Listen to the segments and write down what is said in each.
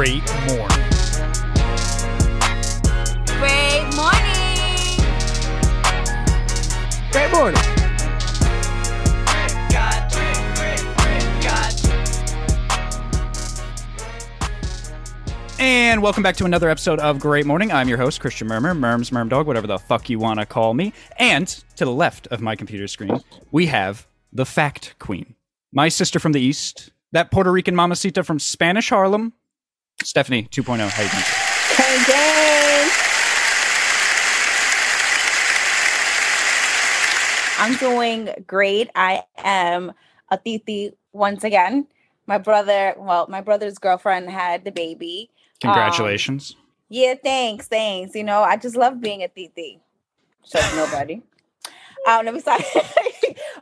great morning. Great morning. Great morning. And welcome back to another episode of Great Morning. I'm your host, Christian Murmur, Merms, Mermdog, whatever the fuck you want to call me. And to the left of my computer screen, we have the Fact Queen, my sister from the East, that Puerto Rican mamacita from Spanish Harlem, Stephanie 2.0. How you doing? Gang. I'm doing great. I am a titi once again. My brother, well, my brother's girlfriend had the baby. Congratulations. Yeah, thanks, thanks. You know, I just love being a titi. Shows nobody. Um, let me start.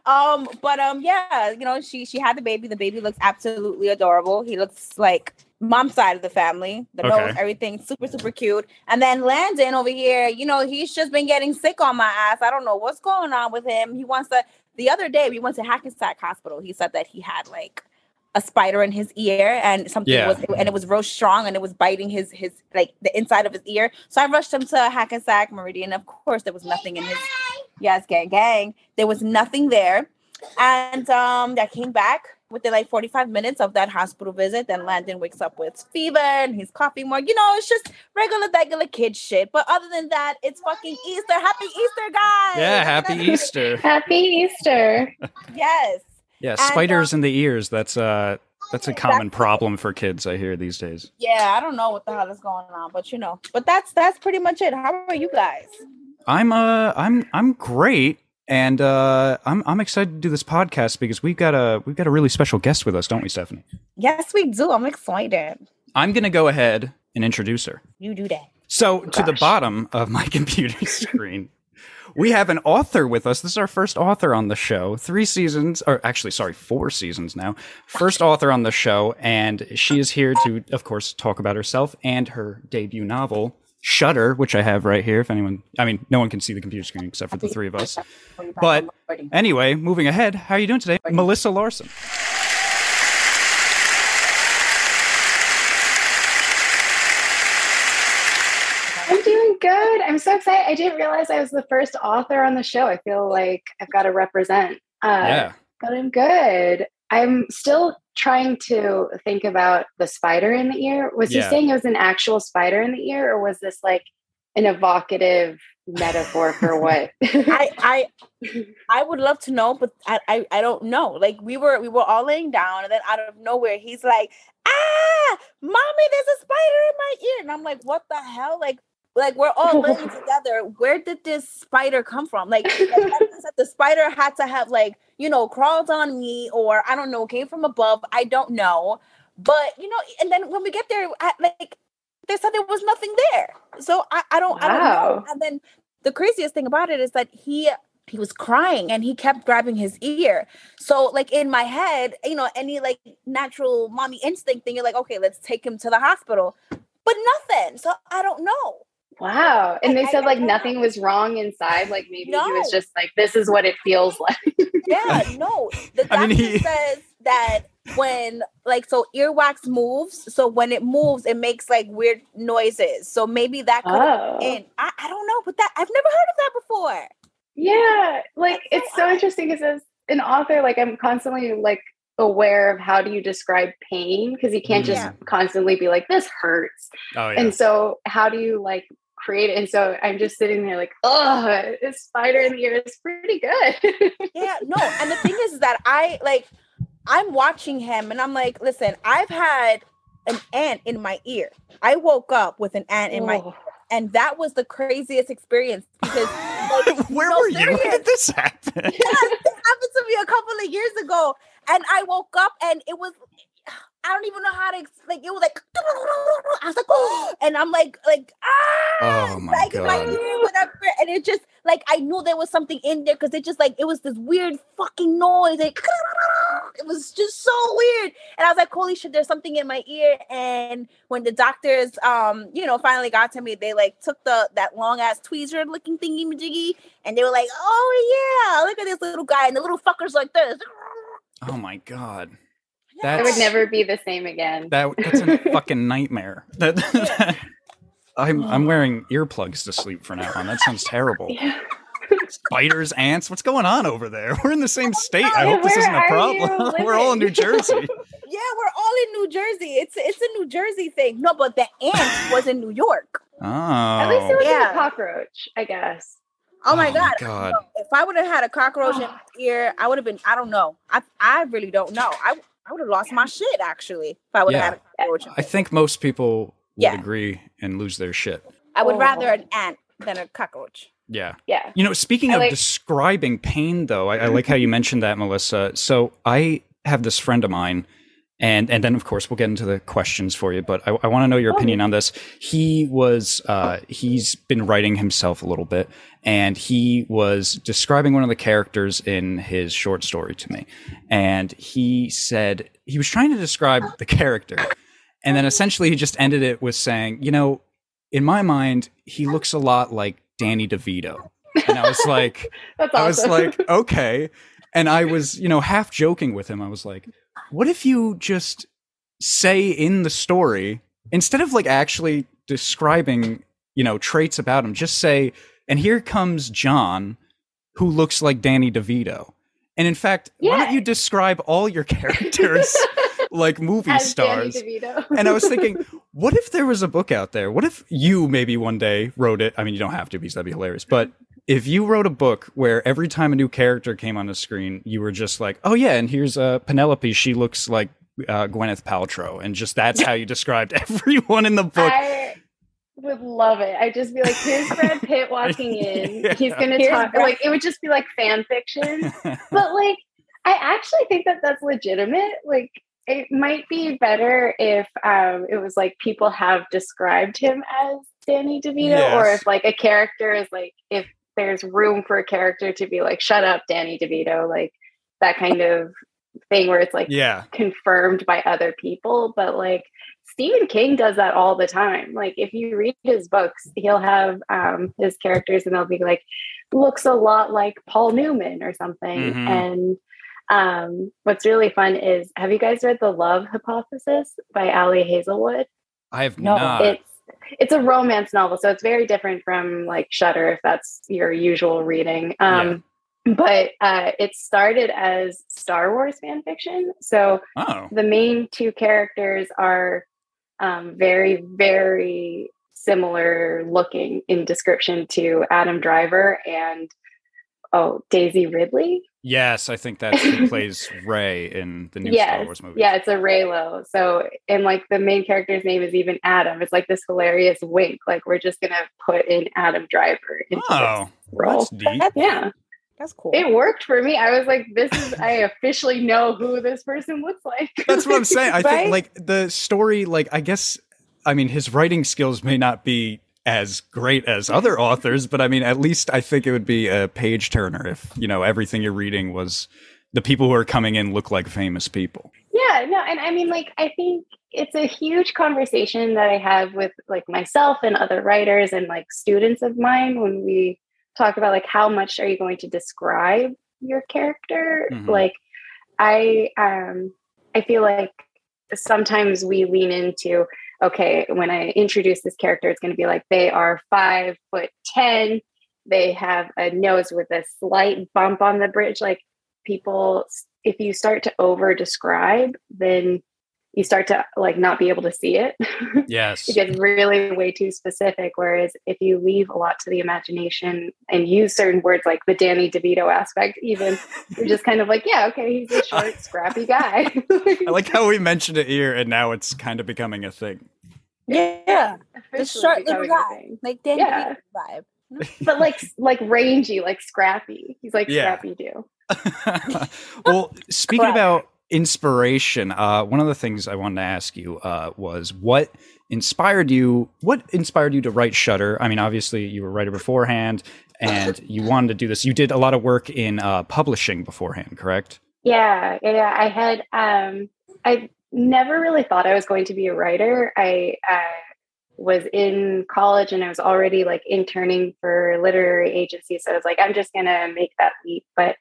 um, but um, yeah, you know, she she had the baby. The baby looks absolutely adorable. He looks like mom's side of the family. The Okay. nose, everything, super super cute. And then Landon over here, you know, he's just been getting sick on my ass. I don't know what's going on with him. He wants to. The other day, we went to Hackensack Hospital. He said that he had like a spider in his ear and something Yeah. was and it was real strong and it was biting his his like the inside of his ear. So I rushed him to Hackensack Meridian. Of course, there was nothing in his yes, gang gang. There was nothing there. And um I came back within like 45 minutes of that hospital visit. Then Landon wakes up with fever and he's coughing more. You know, it's just regular, regular kid shit. But other than that, it's fucking Easter. Happy Easter, guys. Yeah, happy Easter. Happy Easter. Yes. Yeah, And, spiders uh, in the ears. That's uh that's a common problem for kids I hear these days. Yeah, I don't know what the hell is going on, but you know, but that's that's pretty much it. How are you guys? I'm uh I'm I'm great and uh I'm I'm excited to do this podcast because we've got a we've got a really special guest with us, don't we, Stephanie? Yes, we do. I'm excited. I'm going to go ahead and introduce her. You do that. So, to the bottom of my computer screen, we have an author with us. This is our first author on the show. Three seasons, or actually, sorry, four seasons now. First author on the show, and she is here to, of course, talk about herself and her debut novel, Shutter, which I have right here. If anyone, I mean, no one can see the computer screen except for the three of us. But anyway, moving ahead, how are you doing today, Melissa Larsen? I'm doing good. I'm so excited. I didn't realize I was the first author on the show. I feel like I've got to represent. Uh, yeah. But I'm good. I'm still trying to think about the spider in the ear. Was Yeah. he saying it was an actual spider in the ear, or was this like an evocative metaphor for what? I I I would love to know, but I, I I don't know. Like we were we were all laying down, and then out of nowhere, he's like, "Ah, mommy, there's a spider in my ear," and I'm like, "What the hell?" Like. Like we're all living together. Where did this spider come from? Like, like the spider had to have like you know crawled on me, or I don't know, came from above. I don't know, but you know. And then when we get there, I, like they said there was nothing there. So I, I don't I don't know. And then the craziest thing about it is that he he was crying and he kept grabbing his ear. So like in my head, you know, any like natural mommy instinct thing, you're like, okay, let's take him to the hospital. But nothing. So I don't know. Wow. And they I- said I like don't- nothing was wrong inside. Like maybe he was just like, this is what it feels like. Yeah, no. The doctor I mean, he- says that when like so earwax moves, so when it moves, it makes like weird noises. So maybe that could have Oh. been. I, I don't know, but that I've never heard of that before. Yeah, like That's it's so so odd. interesting because as an author, like I'm constantly like aware of how do you describe pain because you can't just Yeah. constantly be like this hurts, Oh, yeah. and so how do you like create it? And so I'm just sitting there like, oh, this spider in the ear is pretty good. Yeah, no. And the thing is that I like I'm watching him and I'm like, listen, I've had an ant in my ear. I woke up with an ant in my Oh. and that was the craziest experience because like, Where no, were you? When did this happen? yeah, this happened to me a couple of years ago. And I woke up and it was I don't even know how to like it was like I was like oh and I'm like like ah Oh my like my God. ear, whatever and it just like I knew there was something in there because it just like it was this weird fucking noise like it was just so weird and I was like holy shit there's something in my ear and when the doctors um you know finally got to me they like took the that long ass tweezer looking thingy majiggy and they were like oh yeah look at this little guy and the little fucker's like this Oh my god. It That's would never be the same again. that that's a fucking nightmare. That, that- I'm I'm wearing earplugs to sleep for now on. That sounds terrible. Yeah. Spiders, ants, what's going on over there? We're in the same state. I Yeah, hope this isn't a problem. We're all in New? Jersey. Yeah, we're all in New Jersey. It's it's a New Jersey thing. No, but the ant was in New York. Oh, At least it was Yeah. a cockroach, I guess. Oh my Oh my god! God. If I would have had a cockroach in my ear, I would have been. I don't know. I I really don't know. I I would have lost my shit actually if I would have Yeah. had a cockroach. I think most people would Yeah. agree and lose their shit. I would Oh. rather an ant than a cockroach. Yeah. Yeah. You know, speaking I of like- describing pain, though, I, I like how you mentioned that, Melissa. So I have this friend of mine, and and then of course we'll get into the questions for you. But I, I want to know your opinion on this. He was uh, he's been writing himself a little bit, and he was describing one of the characters in his short story to me, and he said he was trying to describe the character, and then essentially he just ended it with saying, you know, in my mind, he looks a lot like Danny DeVito. And I was like, That's I was like, okay. And I was, you know, half joking with him. I was like, what if you just say in the story, instead of like actually describing, you know, traits about him, just say, and here comes John, who looks like Danny DeVito. And in fact, why don't you describe all your characters like movie As stars? Danny DeVito. and I was thinking, what if there was a book out there? What if you maybe one day wrote it? I mean, you don't have to because that'd be hilarious. But if you wrote a book where every time a new character came on the screen, you were just like, oh yeah, and here's uh, Penelope. She looks like uh, Gwyneth Paltrow, and just that's how you described everyone in the book. I would love it. I'd just be like, here's Brad Pitt walking in. Yeah. He's going to Here's talk. Brad- Like, it would just be like fan fiction. but like i actually think that that's legitimate like it might be better if um it was like people have described him as danny devito or if like a character is like if there's room for a character to be like shut up danny devito like that kind of thing where it's like yeah, confirmed by other people but like stephen king does that all the time like if you read his books he'll have um his characters and they'll be like looks a lot like paul newman or something Mhm. and um what's really fun is have you guys read the love hypothesis by ali hazelwood I have No, not. it's it's a romance novel so it's very different from like shutter if that's your usual reading. Um but uh it started as star wars fan fiction so oh, the main two characters are um, very very similar looking in description to adam driver and oh daisy ridley yes, I think that's who plays Rey in the new Star Wars movie. yeah it's a Reylo so and like the main character's name is even adam it's like this hilarious wink like we're just gonna put in adam driver into Oh, this role that's deep. That's, yeah that's cool. it worked for me i was like this is i officially know who this person looks like That's what I'm saying. I Right? think like the story, like I guess, I mean, his writing skills may not be as great as other authors, but I mean, at least I think it would be a page turner if you know everything you're reading was the people who are coming in look like famous people. Yeah, no, and I mean, like, I think it's a huge conversation that I have with like myself and other writers and like students of mine when we talk about like how much are you going to describe your character. Mhm. Like, I um, I feel like sometimes we lean into okay when I introduce this character, it's going to be like they are five foot ten. They have a nose with a slight bump on the bridge, like people if you start to over describe then you start to like not be able to see it Yes. it gets really way too specific whereas if you leave a lot to the imagination and use certain words like the danny devito aspect even you're just kind of like yeah okay he's a short scrappy guy I like how we mentioned it here, and now it's kind of becoming a thing. yeah, the short little guy, like Danny Yeah. DeVito vibe. but like like rangy like scrappy he's like Yeah. scrappy do well, speaking about inspiration, uh, one of the things I wanted to ask you uh, was what inspired you. What inspired you to write Shutter? I mean, obviously you were a writer beforehand, and you wanted to do this. You did a lot of work in uh, publishing beforehand, correct? Yeah, yeah. I had um I never really thought I was going to be a writer. I uh, was in college and I was already like interning for literary agencies. So I was like, I'm just gonna make that leap. But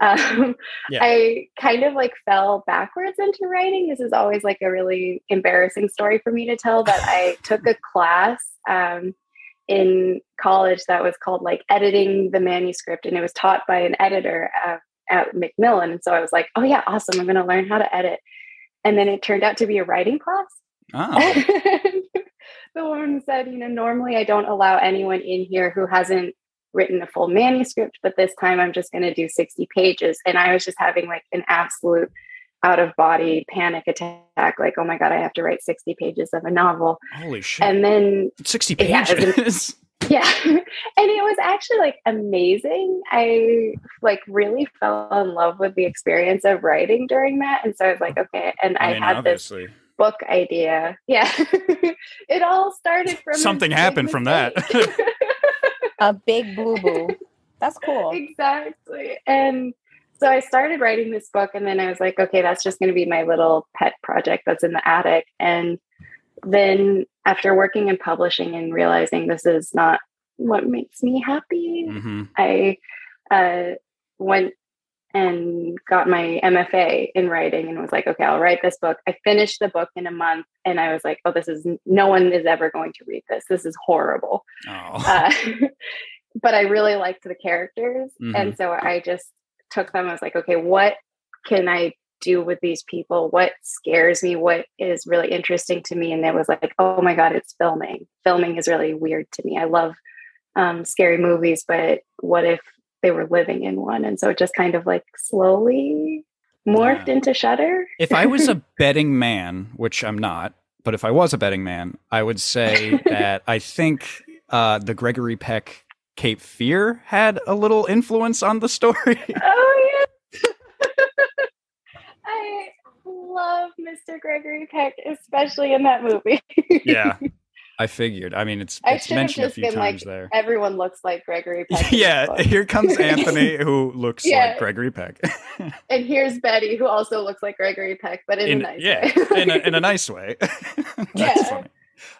Um, Yeah. I kind of like fell backwards into writing. This is always like a really embarrassing story for me to tell, but I took a class um, in college that was called like editing the manuscript, and it was taught by an editor at, at Macmillan. And so I was like, oh, yeah, awesome. I'm going to learn how to edit. And then it turned out to be a writing class. Oh, the woman said, you know, normally I don't allow anyone in here who hasn't written a full manuscript, but this time I'm just going to do 60 pages. And I was just having like an absolute out of body panic attack like, oh my God, I have to write 60 pages of a novel. holy shit! And then, 60 Yeah, it pages. yeah. and it was actually like amazing. I like really fell in love with the experience of writing during that. And so I was like, okay. And I, I mean, had this book idea. Yeah. it all started from Something happened from that. mistake. A big boo boo. That's cool. exactly. And so I started writing this book and then I was like, okay, that's just going to be my little pet project that's in the attic. And then after working in publishing and realizing this is not what makes me happy, hmm I uh, went and got my MFA in writing and was like, okay, I'll write this book. I finished the book in a month and I was like, oh, this is no one is ever going to read this. This is horrible. Oh. Uh, but I really liked the characters. Mhm. And so I just took them. I was like, okay, what can I do with these people? What scares me? What is really interesting to me? And it was like, oh my God, it's filming. Filming is really weird to me. I love um, scary movies, but what if they were living in one? And so it just kind of like slowly morphed Yeah. into Shutter. if I was a betting man, which I'm not, but if I was a betting man, I would say that I think uh, the Gregory Peck Cape Fear had a little influence on the story. Oh yeah. I love Mr. Gregory Peck, especially in that movie. yeah, I figured. I mean, it's, I it's mentioned a few been like, times there. everyone looks like Gregory Peck. yeah, here comes Anthony, who looks Yeah. like Gregory Peck. and here's Betty, who also looks like Gregory Peck, but in, in, a nice yeah, way. in, a, in a nice way. That's Yeah. funny.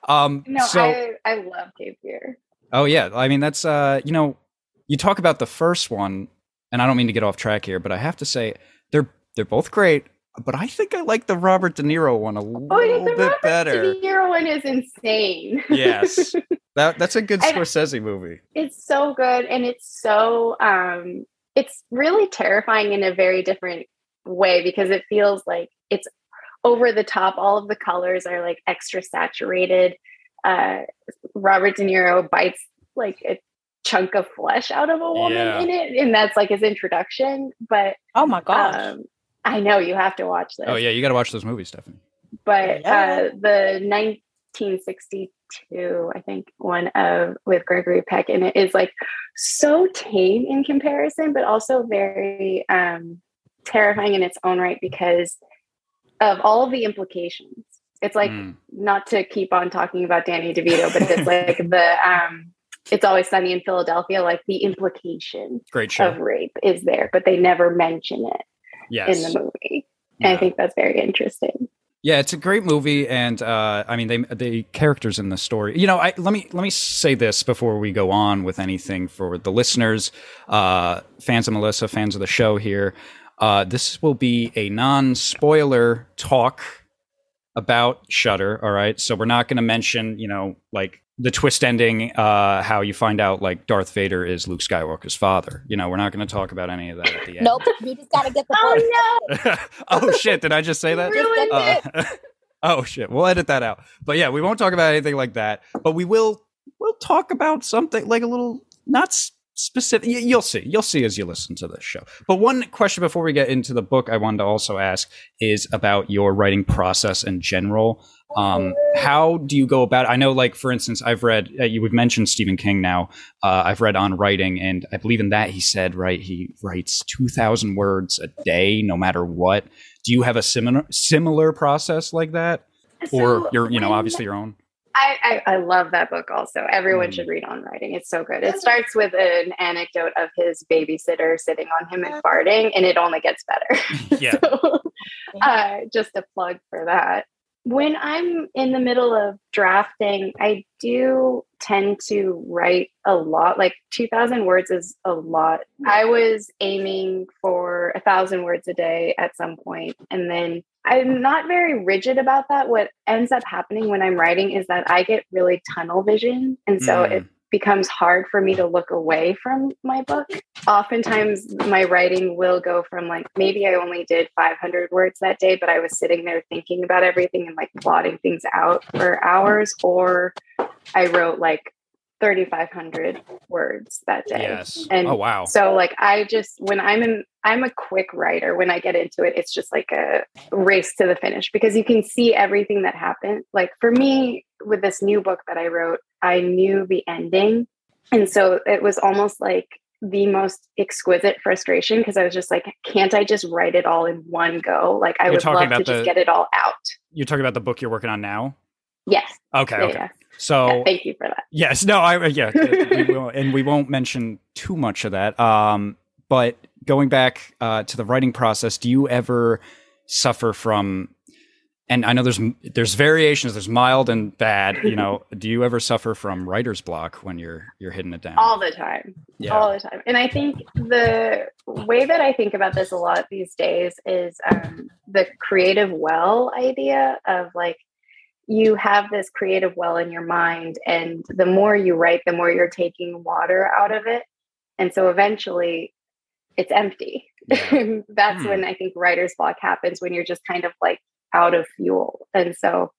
Um, no, so, I, I love Cape Fear. Oh yeah, I mean that's uh you know you talk about the first one, and I don't mean to get off track here, but I have to say they're they're both great, but I think I like the Robert De Niro one a little Oh, yeah, the bit Robert better. De Niro one is insane. yes, that that's a good I- Scorsese movie. it's so good and it's so um it's really terrifying in a very different way because it feels like it's over the top all of the colors are like extra saturated uh robert de niro bites like a chunk of flesh out of a woman Yeah. in it and that's like his introduction but Oh my gosh. um i know you have to watch this Oh yeah, you got to watch those movies, Stephanie. but Yeah. uh, the 1962, I think, one of with Gregory Peck, and it is like so tame in comparison, but also very um, terrifying in its own right because of all of the implications. It's like Mm. not to keep on talking about Danny DeVito, but it's like the um, it's always sunny in Philadelphia. Like the implication Great show. of rape is there, but they never mention it yes. in the movie. And I think that's very interesting. Yeah, it's a great movie, and uh, I mean, they the characters in the story. You know, I, let me let me say this before we go on with anything for the listeners, uh, fans of Melissa, fans of the show here. Uh, this will be a non-spoiler talk about Shutter. All right, so we're not going to mention, you know, like the twist ending, uh, how you find out like Darth Vader is Luke Skywalker's father. You know, we're not going to talk about any of that at the end. nope. You just gotta get the Oh no! oh shit! Did I just say that? Ruined it. Uh, oh shit! We'll edit that out. But yeah, we won't talk about anything like that. But we will. We'll talk about something like a little not s- specific. You'll see. You'll see as you listen to this show. But one question before we get into the book, I wanted to also ask is about your writing process in general. Um, how do you go about? It? I know, like for instance, I've read. Uh, you would mention Stephen King now. Uh, I've read on writing, and I believe in that he said, right, he writes two thousand words a day, no matter what. Do you have a similar similar process like that, or So your, you know, obviously your own? I, I, I love that book also. Everyone Mm. should read on writing. It's so good. It starts with an anecdote of his babysitter sitting on him and farting, and it only gets better. Yeah. so, uh, just a plug for that. When I'm in the middle of drafting, I do tend to write a lot. Like 2,000 words is a lot. I was aiming for a thousand words a day at some point, and then I'm not very rigid about that. What ends up happening when I'm writing is that I get really tunnel vision, and so Mm. it becomes hard for me to look away from my book. Oftentimes, my writing will go from like maybe I only did 500 words that day, but I was sitting there thinking about everything and like plotting things out for hours, or I wrote like 3,500 words that day. Yes. And oh wow. So like I just when I'm in I'm a quick writer. When I get into it, it's just like a race to the finish because you can see everything that happened. Like for me with this new book that I wrote, I knew the ending. And so it was almost like the most exquisite frustration because I was just like, can't I just write it all in one go? Like I You're would love to about just get it all out. You're talking about the book you're working on now. Yes. Okay. Yeah, okay. yeah. So Yeah, thank you for that. Yes, no, I yeah, we will, and we won't mention too much of that. Um, but going back uh, to the writing process, do you ever suffer from? And I know there's there's variations. There's mild and bad. You know, do you ever suffer from writer's block when you're you're hitting it down? All the time. yeah. all the time. And I think the way that I think about this a lot these days is um, the creative well idea of like you have this creative well in your mind, and the more you write, the more you're taking water out of it. And so eventually it's empty. Yeah. That's Hmm. when I think writer's block happens when you're just kind of like out of fuel. And so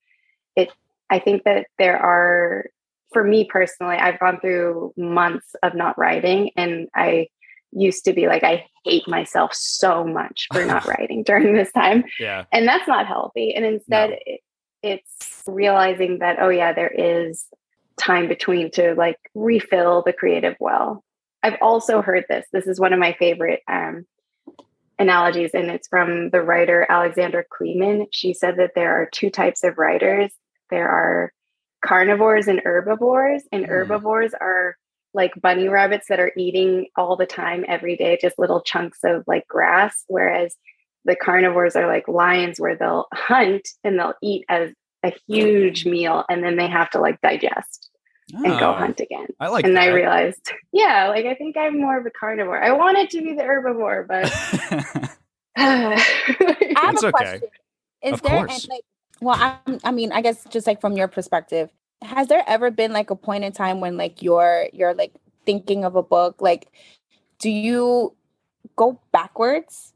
it, I think that there are for me personally, I've gone through months of not writing, and I used to be like, I hate myself so much for not writing during this time. yeah. And that's not healthy. And instead, No. it, it's realizing that, oh, yeah, there is time between to like refill the creative well. I've also heard this. This is one of my favorite um, analogies, and it's from the writer Alexandra Kleeman. She said that there are two types of writers there are carnivores and herbivores, and Mm. herbivores are like bunny rabbits that are eating all the time every day, just little chunks of like grass, whereas the carnivores are like lions where they'll hunt and they'll eat as a huge mm. meal and then they have to like digest and go Oh, hunt again. I like and that. I realized, yeah, like I think I'm more of a carnivore. I wanted to be the herbivore, but I have It's a okay. question. Is Of there and, course. like well I I mean I guess just like from your perspective, has there ever been like a point in time when like you're you're like thinking of a book like do you go backwards?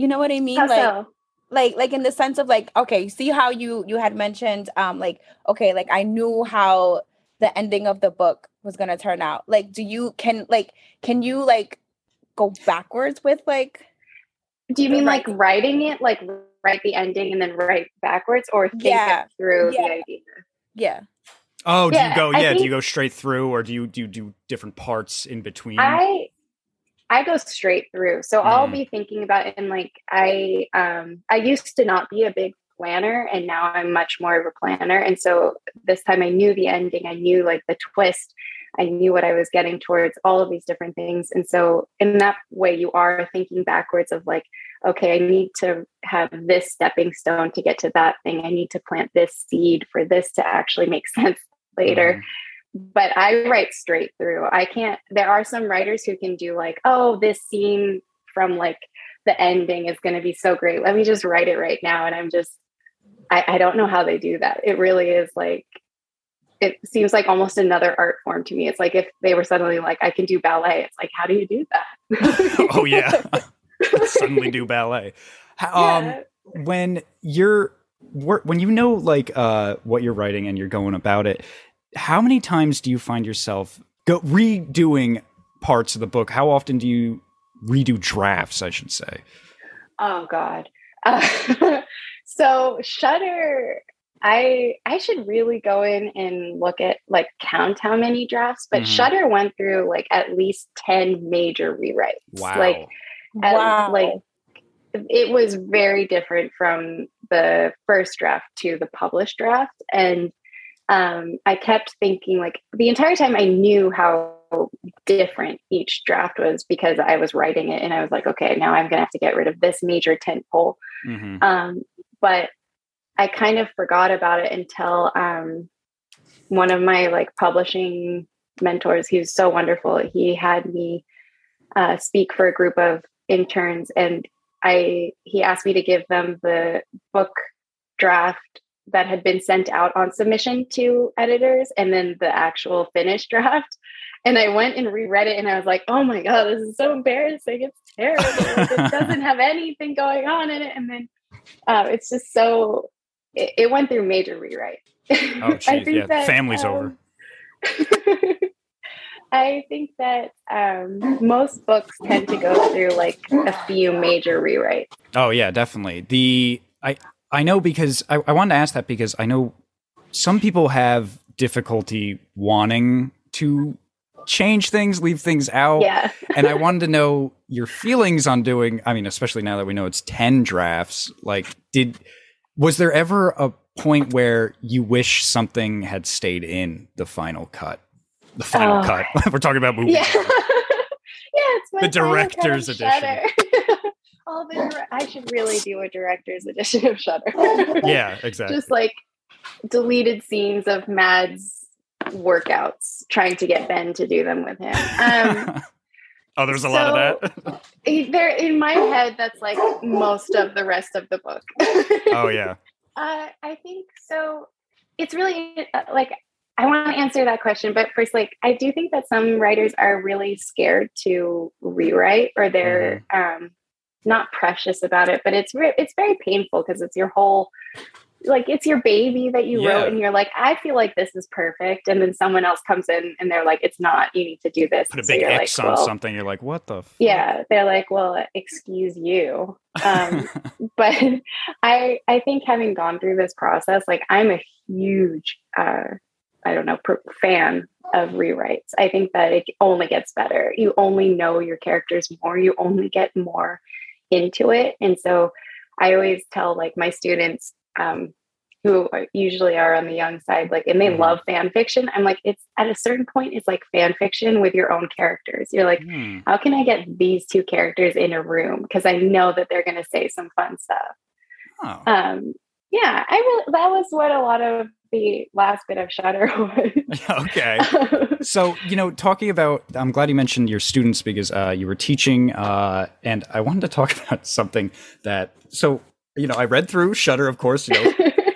You know what I mean? how like so? like like in the sense of like okay see how you you had mentioned um like okay like i knew how the ending of the book was going to turn out like do you can like can you like go backwards with like Do you mean like writing. writing it, like write the ending and then write backwards, or think Yeah. it through Yeah. the idea? yeah oh, do Yeah, you go? I Yeah. do you go straight through, or do you do you do different parts in between? I I go straight through. So I'll Mm. be thinking about it and like I um I used to not be a big planner and now I'm much more of a planner. And so this time I knew the ending, I knew like the twist, I knew what I was getting towards, all of these different things. And so in that way you are thinking backwards of like, okay, I need to have this stepping stone to get to that thing. I need to plant this seed for this to actually make sense later Mhm. But I write straight through. I can't, there are some writers who can do like, oh, this scene from like the ending is going to be so great. Let me just write it right now. And I'm just, I, I don't know how they do that. It really is like, it seems like almost another art form to me. It's like if they were suddenly like, I can do ballet. It's like, how do you do that? oh yeah. Suddenly do ballet. Um, Yeah. when you're when you know like uh what you're writing and you're going about it how many times do you find yourself go redoing parts of the book how often do you redo drafts i should say Oh God. Uh, so Shutter, I I should really go in and look at like count how many drafts, but Mhm. Shutter went through like at least 10 major rewrites. wow Like at- wow like it was very different from the first draft to the published draft. And um, I kept thinking like the entire time I knew how different each draft was because I was writing it and I was like, okay, now I'm gonna have to get rid of this major tent pole. Mhm. Um, but I kind of forgot about it until um, one of my like publishing mentors, who's so wonderful, he had me uh, speak for a group of interns, and I he asked me to give them the book draft that had been sent out on submission to editors, and then the actual finished draft. And I went and reread it, and I was like, "Oh my god, this is so embarrassing! It's terrible. Like, it doesn't have anything going on in it." And then uh, it's just so it, it, went through major rewrite. Oh, geez, yeah. That, Family's um, over. I think that um, most books tend to go through like a few major rewrites. Oh yeah, definitely. The I I know because I, I wanted to ask that because I know some people have difficulty wanting to change things, leave things out. Yeah. and I wanted to know your feelings on doing, I mean, especially now that we know it's 10 drafts, like did was there ever a point where you wish something had stayed in the final cut? The final oh. cut. We're talking about movies. Yeah. yeah, it's the director's edition. All the I should really do a director's edition of Shutter. yeah, exactly. Just like deleted scenes of Mads workouts trying to get Ben to do them with him. Um, oh, there's a so, lot of that. there, in my head, that's like most of the rest of the book. oh yeah. Uh, I think so. It's really uh, like I want to answer that question, but first, like I do think that some writers are really scared to rewrite, or they're mm-hmm. um, not precious about it. But it's re- it's very painful because it's your whole like it's your baby that you yeah. wrote and you're like i feel like this is perfect and then someone else comes in and they're like it's not you need to do this put a big so x like, on well, something you're like what the yeah they're like well excuse you um, but i i think having gone through this process like i'm a huge uh i don't know fan of rewrites i think that it only gets better you only know your characters more you only get more into it and so i always tell like my students um, who are, usually are on the young side, like, and they mm-hmm. love fan fiction. I'm like, it's at a certain point, it's like fan fiction with your own characters. You're like, mm. how can I get these two characters in a room? Because I know that they're going to say some fun stuff. Oh. Um, yeah, I really, that was what a lot of the last bit of Shutter was. okay. so, you know, talking about, I'm glad you mentioned your students because uh, you were teaching, uh, and I wanted to talk about something that, so you know, I read through Shutter, of course, you know,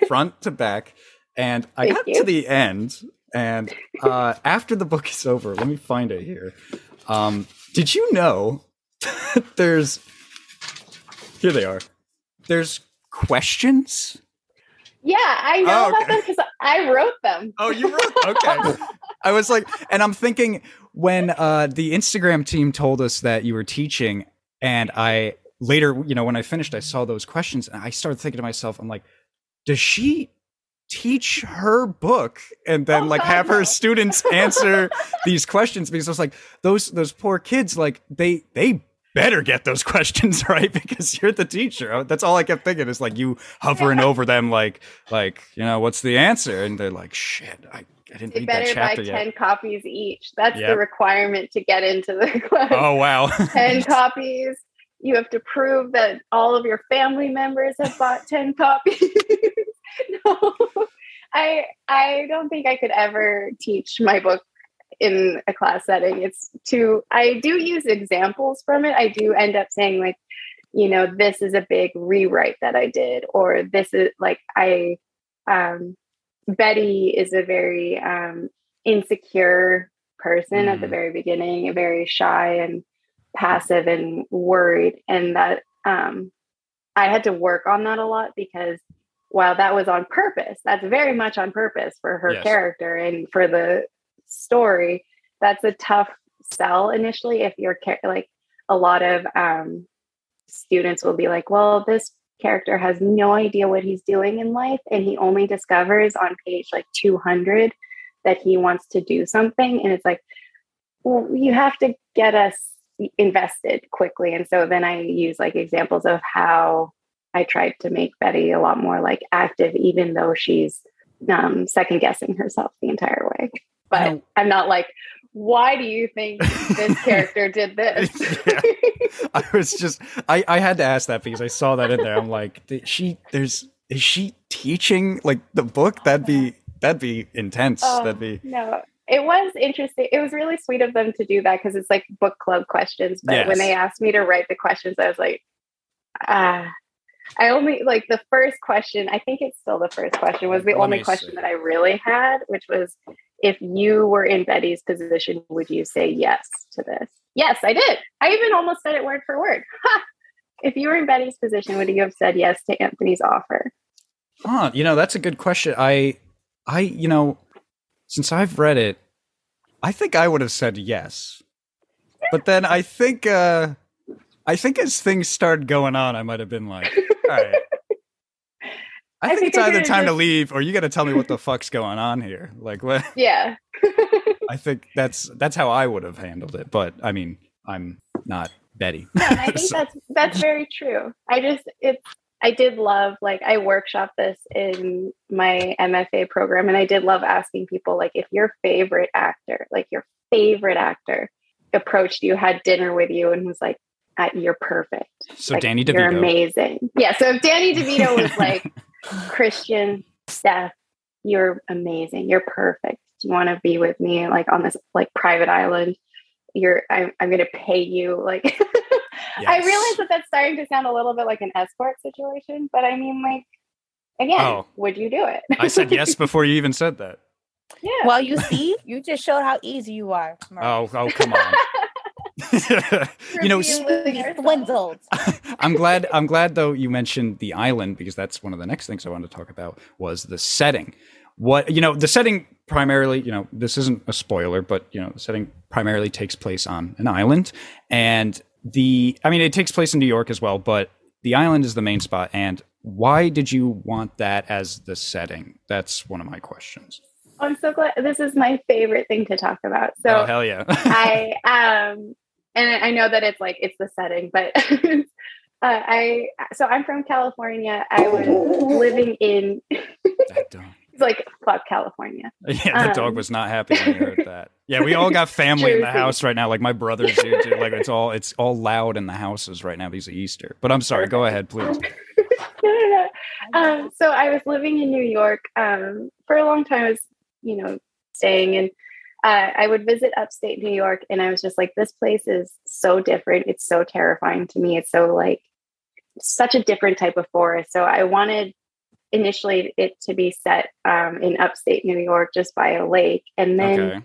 front to back, and I Thank got you. to the end. And uh, after the book is over, let me find it here. Um, did you know that there's here they are? There's questions. Yeah, I know oh, okay. about them because I wrote them. Oh, you wrote? Okay. I was like, and I'm thinking when uh, the Instagram team told us that you were teaching, and I later, you know, when I finished, I saw those questions and I started thinking to myself, I'm like, does she teach her book and then like have her students answer these questions because I was like those those poor kids like they they better get those questions right because you're the teacher. That's all I kept thinking is like you hovering over them like like you know what's the answer and they're like shit I, I didn't that chapter buy yet. 10 copies each. That's yep. the requirement to get into the class. Oh wow. 10 copies you have to prove that all of your family members have bought 10 copies. no, I I don't think I could ever teach my book in a class setting. It's to, I do use examples from it. I do end up saying like, you know, this is a big rewrite that I did, or this is like I um Betty is a very um insecure person mm. at the mm. very beginning, very shy and passive and worried and that um, i had to work on that a lot because while that was on purpose that's very much on purpose for her yes. character and for the story that's a tough sell initially if you're like a lot of um, students will be like well this character has no idea what he's doing in life and he only discovers on page like 200 that he wants to do something and it's like well you have to get us invested quickly. And so then I use like examples of how I tried to make Betty a lot more like active, even though she's um, second guessing herself the entire way. But I'm not like, why do you think this character did this? I was just, I, I had to ask that because I saw that in there. I'm like, she, there's, is she teaching like the book? That'd be that'd be intense. Oh, that'd be no. It was interesting. It was really sweet of them to do that because it's like book club questions. But Yes. when they asked me to write the questions, I was like, ah. I only like the first question. I think it's still the first question was the Let only question see. that I really had, which was, if you were in Betty's position, would you say yes to this? Yes, I did. I even almost said it word for word. Ha! If you were in Betty's position, would you have said yes to Anthony's offer? Huh, you know, that's a good question. I I you know, since I've read it, I think I would have said yes. But then I think uh I think as things started going on, I might have been like, all right. I, I think, think it's you're either time to leave or you got to tell me what the fuck's going on here. Like what Yeah. I think that's that's how I would have handled it. But I mean, I'm not Betty. And I think So- that's that's very true. I just it's I did love like I workshop this in my MFA program and I did love asking people like if your favorite actor, like your favorite actor approached you, had dinner with you and was like, you're perfect. so Like, Danny DeVito. You're amazing. Yeah. So if Danny DeVito was like Christian, Steph, you're amazing. You're perfect. Do you want to be with me like on this like private island? You're I'm I'm gonna pay you like I realize that that's starting to sound a little bit like an escort situation, but I mean like again, Oh. would you do it? I said yes before you even said that. yeah. Well, you see, you just showed how easy you are. Murray. Oh, oh, come on. you know, s- Revealing You yourself. swindled. I'm glad. I'm glad though you mentioned the island because that's one of the next things I wanted to talk about was the setting. What you know, the setting primarily. You know, this isn't a spoiler, but you know, the setting primarily takes place on an island, and the. I mean, it takes place in New York as well, but the island is the main spot. And why did you want that as the setting? That's one of my questions. I'm so glad this is my favorite thing to talk about. So oh hell yeah! I um and I know that it's like it's the setting, but uh, I so I'm from California. I was living in that dog. it's like fuck California. Yeah, the dog Um, was not happy when he heard that. Yeah, we all got family in the house right now. Like my brothers do too. Like it's all it's all loud in the houses right now because of Easter. But I'm sorry. Go ahead, please. no, no, no. Um, so I was living in New York um, for a long time. I was, you know, staying and uh, I would visit upstate New York, and I was just like, this place is so different. It's so terrifying to me. It's so like such a different type of forest. So I wanted initially it to be set um, in upstate New York, just by a lake, and then Okay.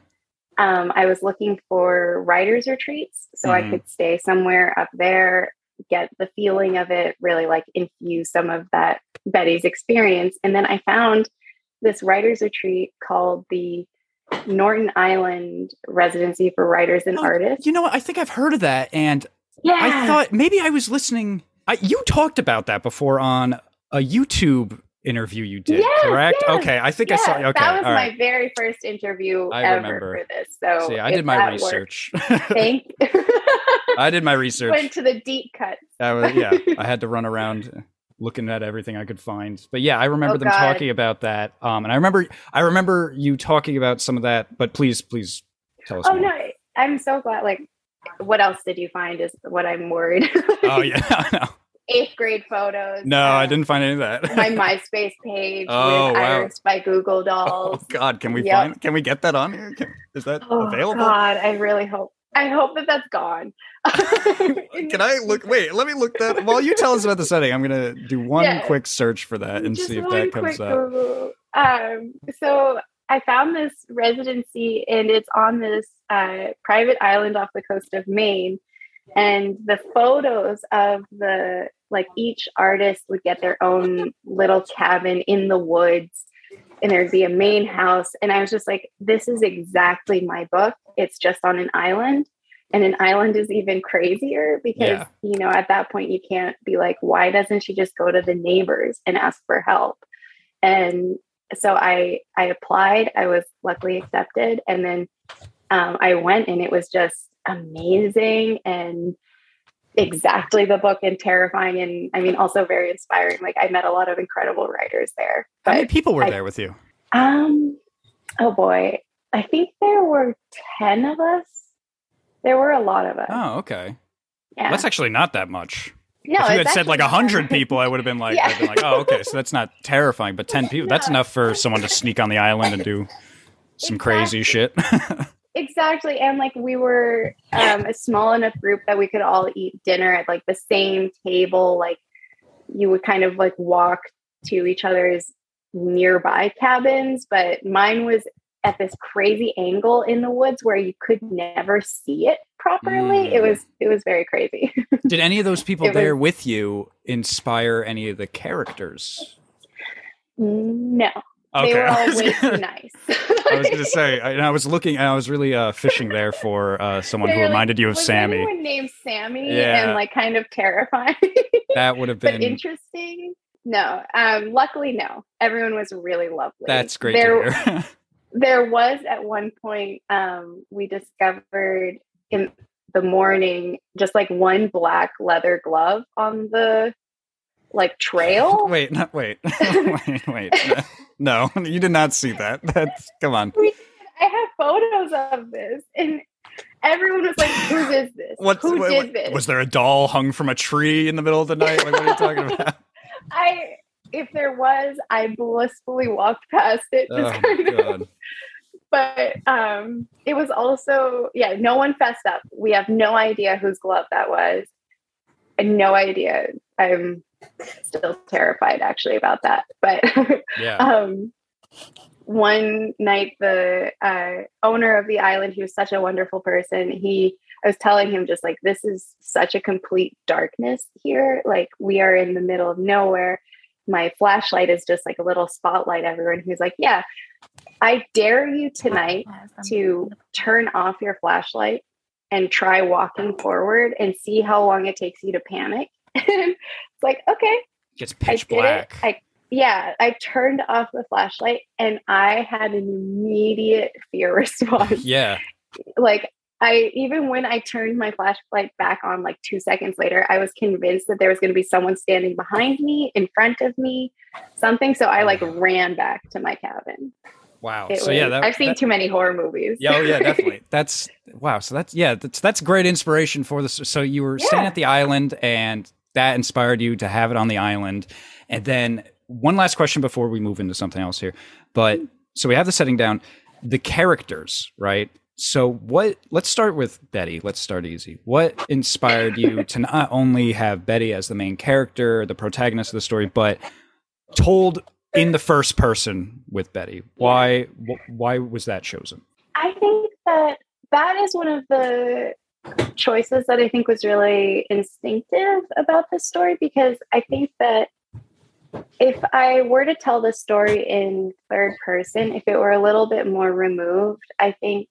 um, I was looking for writers retreats so I Mhm. could stay somewhere up there, get the feeling of it, really like infuse some of that Betty's experience. And then I found this writers retreat called the Norton Island Residency for Writers and Oh, Artists. You know what? I think I've heard of that, and Yeah. I thought maybe I was listening. I, you talked about that before on a YouTube interview you did, Yes, correct? yes, Okay, I think I Yeah, saw. Okay, that was my right. very first interview I ever remember. for this. So See, I did my research. Thank I did my research. Went to the deep cut. That was yeah. I had to run around looking at everything I could find. But yeah, I remember Oh, them God. talking about that. Um, and I remember I remember you talking about some of that. But please, please tell us. Oh more. no, I'm so glad. Like, what else did you find? Is what I'm worried. Oh yeah. no, eighth grade photos. no, I um, didn't find any of that. my MySpace page Oh, with wow. Iris by Goo Goo Dolls. oh God, can we Yep. find? Can we get that on here? Can, is that Oh, available? God, I really hope. I hope that that's gone. Can I look? Wait, let me look that. While you tell us about the setting, I'm gonna do one Yeah. quick search for that and Just see if that comes up. Um, so I found this residency, and it's on this uh, private island off the coast of Maine. And the photos of the like each artist would get their own little cabin in the woods, and there'd be a main house. And I was just like, this is exactly my book. It's just on an island. And an island is even crazier because, Yeah. you know, at that point, you can't be like, why doesn't she just go to the neighbors and ask for help? And so I I applied. I was luckily accepted, and then um, I went, and it was just amazing and exactly the book and terrifying, and I mean also very inspiring. Like I met a lot of incredible writers there. How many people were I- there with you? um, oh boy, I think there were ten of us. There were a lot of us. Oh, okay. yeah. That's actually not that much. No, if you had said like a hundred people, I would have been like, Yeah. Been like, oh, okay, so that's not terrifying, but ten people, that's No. enough for someone to sneak on the island and do some crazy shit. Exactly. And like we were um, a small enough group that we could all eat dinner at like the same table. Like you would kind of like walk to each other's nearby cabins, but mine was at this crazy angle in the woods where you could never see it properly. It Mm. was it was very crazy. Did any of those people It there was- with you inspire any of the characters? no. Okay, They were all way gonna- too nice. I was going to say, I, and I was looking, and I was really uh, fishing there for uh, someone who were like, reminded you of Sammy. anyone named Sammy Yeah. and like kind of terrifying. That would have but been. interesting. No, um, luckily, no. Everyone was really lovely. That's great There, there was at one point um, we discovered in the morning just like one black leather glove on the like trail. wait, not wait, wait, wait. No, you did not see that. That's come on. I have photos of this, and everyone was like, "Who is is this? What's, Who what- did what- this?" Was there a doll hung from a tree in the middle of the night? Like, what are you talking about? I, if there was, I blissfully walked past it. Just Oh, kind of God. but um it was also yeah no one fessed up we have no idea whose glove that was and no idea i'm still terrified actually about that but Yeah. um one night the uh, owner of the island he was such a wonderful person. He i was telling him just like this is such a complete darkness here. Like we are in the middle of nowhere. My flashlight is just like a little spotlight everywhere. And he was like yeah i dare you tonight to turn off your flashlight and try walking forward and see how long it takes you to panic it's like okay Gets I pitch did black. It. I yeah, I turned off the flashlight and I had an immediate fear response. yeah. like I even when I turned my flashlight back on like 2 seconds later, I was convinced that there was going to be someone standing behind me, in front of me, something so I like mm. ran back to my cabin. Wow. It so yeah, that, I've seen that- too many horror movies. Yeah, oh yeah, definitely. That's wow. So that's yeah, that's that's great inspiration for this. So you were staying at the island, and that inspired you to have it on the island. And then one last question before we move into something else here. But mm-hmm. so we have the setting down, the characters, right? So what? Let's start with Betty. Let's start easy. What inspired you to not only have Betty as the main character, the protagonist of the story, but told in the first person with Betty? Why? Why was that chosen? I think that that is one of the choices that I think was really instinctive about this story because I think that if I were to tell the story in third person, if it were a little bit more removed, I think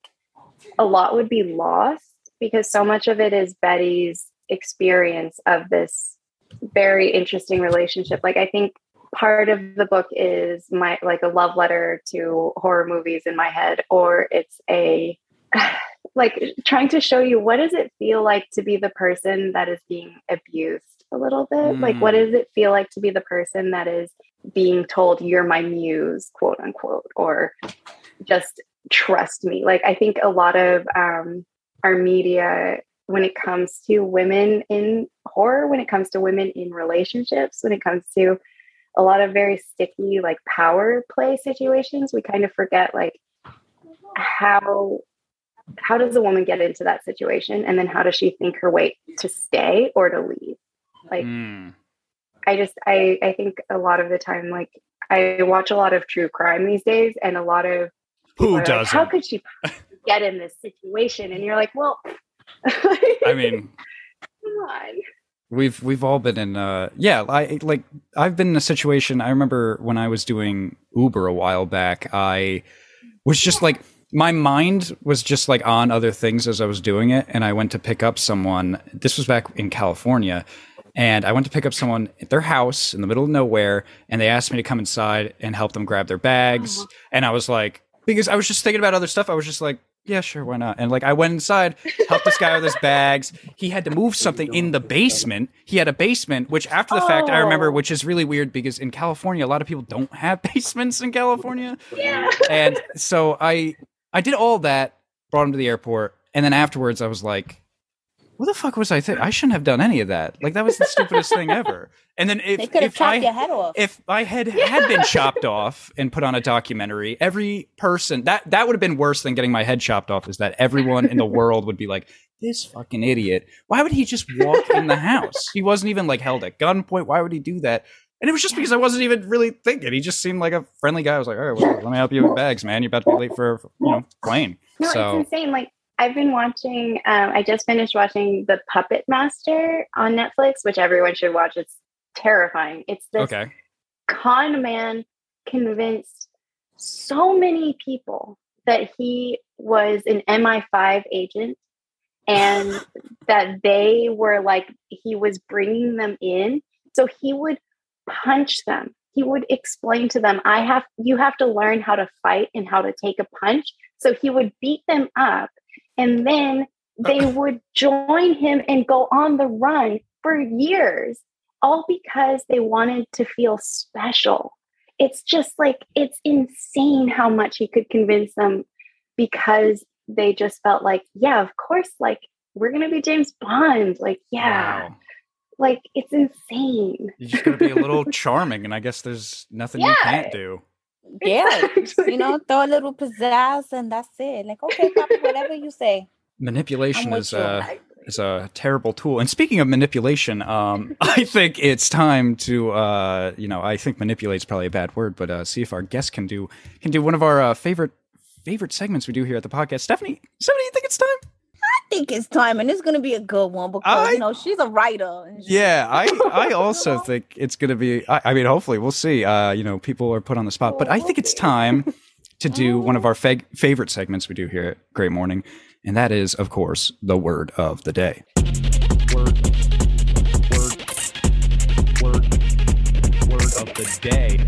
a lot would be lost because so much of it is Betty's experience of this very interesting relationship. Like, I think part of the book is my like a love letter to horror movies in my head or it's a like trying to show you what does it feel like to be the person that is being abused a little bit like what Mm. does it feel like to be the person that is being told you're my muse quote unquote or just trust me like i think a lot of um our media when it comes to women in horror when it comes to women in relationships when it comes to a lot of very sticky like power play situations we kind of forget like how how does a woman get into that situation and then how does she think her way to stay or to leave like Mm. i just i i think a lot of the time like i watch a lot of true crime these days and a lot of Who are like, how could she get in this situation and you're like well I mean, come on we've we've all been in. Uh, yeah, I like I've been in a situation. I remember when I was doing Uber a while back. I was just like my mind was just like on other things as I was doing it, and I went to pick up someone. This was back in California. And I went to pick up someone at their house in the middle of nowhere, and they asked me to come inside and help them grab their bags. Uh-huh. And I was like, because I was just thinking about other stuff. I was just like, yeah, sure, why not? And like, I went inside, helped this guy with his bags. He had to move something in the basement. He had a basement, which after the fact, I remember, Oh. which is really weird because in California, a lot of people don't have basements in California. yeah And so I, I did all that, brought him to the airport, and then afterwards, I was like, what the fuck was I thinking? I shouldn't have done any of that. Like that was the stupidest thing ever. And then if They if chopped I your head off. if I had had been chopped off and put on a documentary, every person that that would have been worse than getting my head chopped off. Is that everyone in the world would be like, "This fucking idiot! Why would he just walk in the house? He wasn't even like held at gunpoint. Why would he do that?" And it was just because I wasn't even really thinking. He just seemed like a friendly guy. I was like, "All right, well, let me help you with bags, man. You're about to be late for you know plane." No, so it's insane. Like I've been watching. Um, I just finished watching The Puppet Master on Netflix, which everyone should watch. It's terrifying. It's this okay, con man convinced so many people that he was an MI5 agent and that they were like he was bringing them in so he would punch them. He would explain to them i have you have to learn how to fight and how to take a punch. So he would beat them up and then they would join him and go on the run for years all because they wanted to feel special. It's just like it's insane how much he could convince them because they just felt like yeah of course like we're gonna be james bond like yeah. Wow. Like it's insane You just gotta be a little charming, and I guess there's nothing you can't do. yeah, Exactly. you know, throw a little pizzazz and that's it. Like, okay, Papa, whatever you say. Manipulation is you. uh, is a terrible tool. And speaking of manipulation, um, I think it's time to, uh, you know, I think manipulate is probably a bad word, but uh, see if our guest can do can do one of our uh, favorite favorite segments we do here at the podcast. Stephanie, Stephanie, you think it's time? I think it's time, and it's gonna be a good one because I- you know she's a writer. and she- Yeah, I I also think it's gonna be. I, I mean, hopefully, we'll see. Uh, you know, people are put on the spot, but I think it's time to do one of our fa- favorite segments we do here at Great Morning, and that is, of course, the word of the day. Word, word, word, word of the day.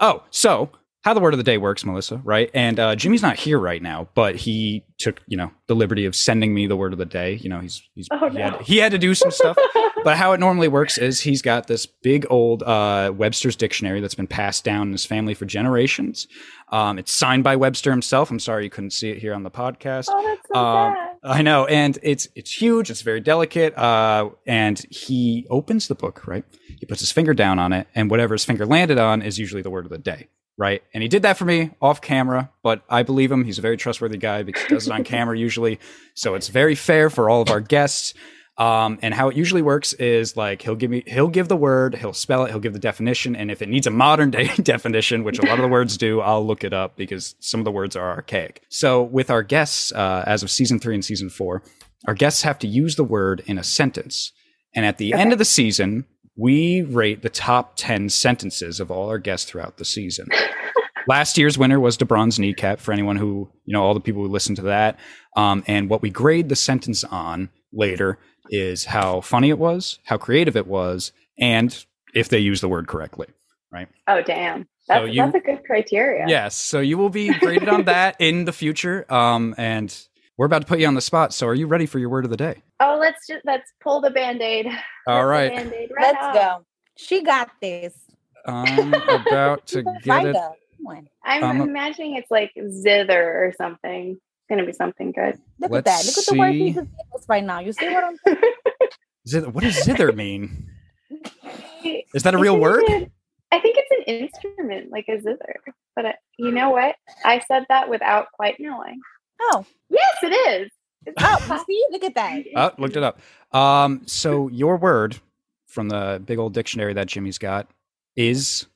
Oh, so how the word of the day works, Melissa, right? And uh, Jimmy's not here right now, but he took, you know, the liberty of sending me the word of the day. You know, he's he's Oh, he, no. had, he had to do some stuff. but how it normally works is he's got this big old uh, Webster's dictionary that's been passed down in his family for generations. Um, it's signed by Webster himself. I'm sorry you couldn't see it here on the podcast. oh that's so Um, sad I know, and it's it's huge. It's very delicate. Uh, and he opens the book, right? He puts his finger down on it, and whatever his finger landed on is usually the word of the day, right? And he did that for me off camera, but I believe him. He's a very trustworthy guy because he does it on camera usually. So it's very fair for all of our guests. Um, and how it usually works is like he'll give me he'll give the word, he'll spell it, he'll give the definition, and if it needs a modern day definition, which a lot of the words do, I'll look it up because some of the words are archaic. So with our guests, uh, as of season three and season four, our guests have to use the word in a sentence, and at the end of the season, we rate the top ten sentences of all our guests throughout the season. Last year's winner was DeBron's kneecap for anyone who, you know, all the people who listened to that. Um, and what we grade the sentence on later is how funny it was, how creative it was, and if they use the word correctly. Right? Oh damn that's, you- that's a good criteria Yes. So you will be graded on that in the future. Um, and we're about to put you on the spot. So are you ready for your word of the day? oh let's just let's pull the band-aid All Rip right. Band-Aid right Let's off. go. She got this. I'm about to get Writer. it. Come i'm Um, imagining it's like zither or something it's gonna be something good Look at that. Look at the word see. he just gave right now. You see what I'm saying? Zither, what does zither mean? Is that a real word? think I think it's an instrument, like a zither. But uh, you know what? I said that without quite knowing. Oh, Yes, it is. It's oh, see? Look at that. Oh, looked it up. Um, so your word from the big old dictionary that Jimmy's got is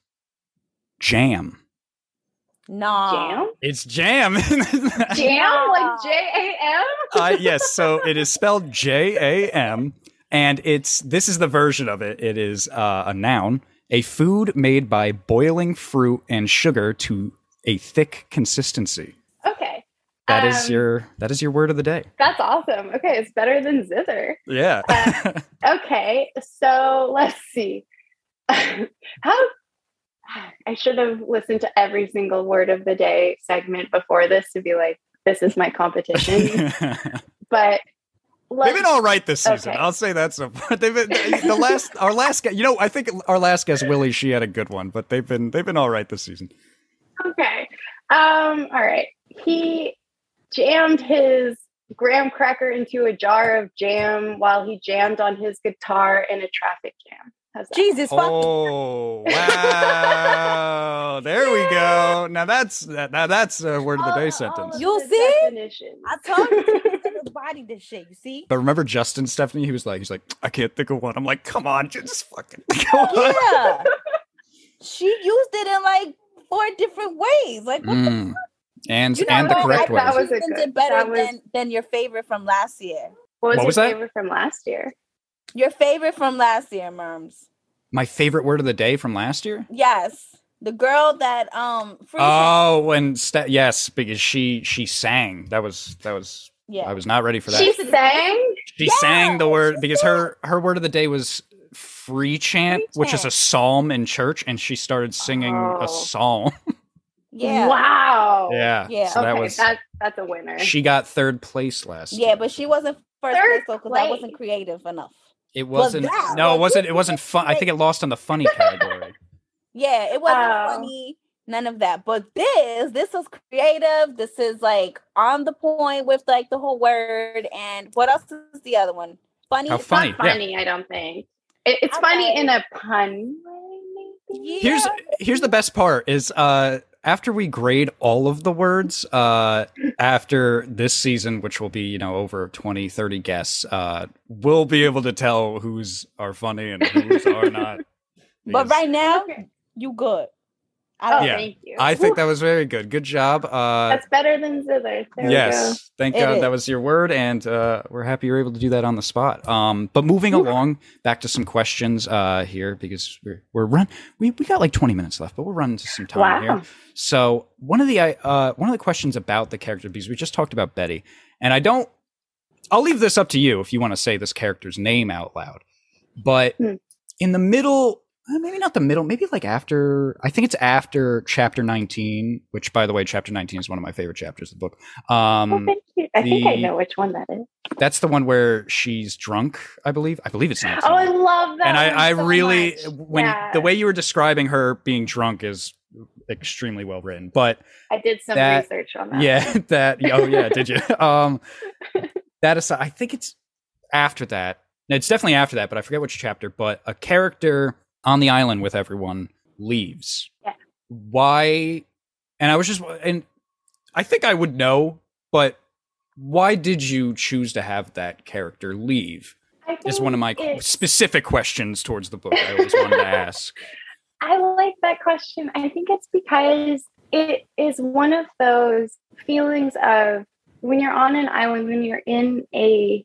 jam. No. Jam? It's jam. Jam? Like J A M? uh, yes, so it is spelled J A M, and it's this is the version of it. It is uh, a noun, a food made by boiling fruit and sugar to a thick consistency. Okay. That is Um, your that is your word of the day. That's awesome. Okay, it's better than zither. Yeah. Okay, so let's see. How I should have listened to every single word of the day segment before this to be like, this is my competition. but They've been all right this season. Okay. I'll say that so far. They've been the last our last guest. You know, I think our last guest Willie, she had a good one, but they've been they've been all right this season. Okay. Um, all right. He jammed his graham cracker into a jar of jam while he jammed on his guitar in a traffic jam. Jesus fuck. Oh wow! There we go. Now that's that, now that's a word of the day all sentence. of You'll see? definitions. I told you his body this shit, you see? But remember Justin Stephanie? He was like, he's like, I can't think of one. I'm like, come on, just fucking go on. Yeah. she used it in like four different ways. Like what the Mm. And You know and the what? correct I way. That was a good- did better that was- than than your favorite from last year. What was, What your was that? favorite from last year? Your favorite from last year, Merms. My favorite word of the day from last year. Yes. The girl that um Free Oh, when Ste- yes, because she she sang. That was that was. yeah. I was not ready for that. She sang. She Yeah, sang the word she because her her word of the day was free chant, Free which is a psalm in church, and she started singing Oh. a psalm. yeah. Wow. yeah, Yeah. So that was that's that's a winner. she got third place last. Yeah, year. but she wasn't first Third place though because I wasn't creative enough. it wasn't. that no, it was- wasn't. It wasn't fun. I think it lost on the funny category. Yeah, it wasn't Oh. funny, none of that. But this, this is creative. This is like on the point with like the whole word. And what else is the other one? Funny. How It's funny. not yeah. funny, I don't think. It, it's Okay. funny in a pun way, maybe. Here's here's the best part is uh after we grade all of the words uh after this season which will be you know over 20 30 guests uh we'll be able to tell who's are funny and who's are not But right now, Okay. you good. I Oh, Yeah. thank you. i think that was very good good job uh that's better than Zither. There yes thank It god is. that was your word and uh we're happy you're able to do that on the spot um but moving along back to some questions uh here because we're we're run we, we got like 20 minutes left but we're running to some time here So one of the uh, one of the questions about the character because we just talked about Betty, and I don't. I'll leave this up to you if you want to say this character's name out loud. But Hmm. in the middle, maybe not the middle, maybe like after. I think it's after chapter nineteen, which by the way, chapter nineteen is one of my favorite chapters of the book. Oh, Um, thank you. I think I know which one that is. that's the one where she's drunk. I believe. I believe it's nineteen. Oh, I love that. and I, I so really much. when Yeah. the way you were describing her being drunk is extremely well written, but I did some that- research on that. yeah that oh yeah did you um that aside i think it's after that no, it's definitely after that but i forget which chapter but a character on the island with everyone leaves Yeah. why and i was just and i think i would know but why did you choose to have that character leave is one of my it- specific questions towards the book i always wanted to ask I like that question. I think it's because it is one of those feelings of when you're on an island, when you're in a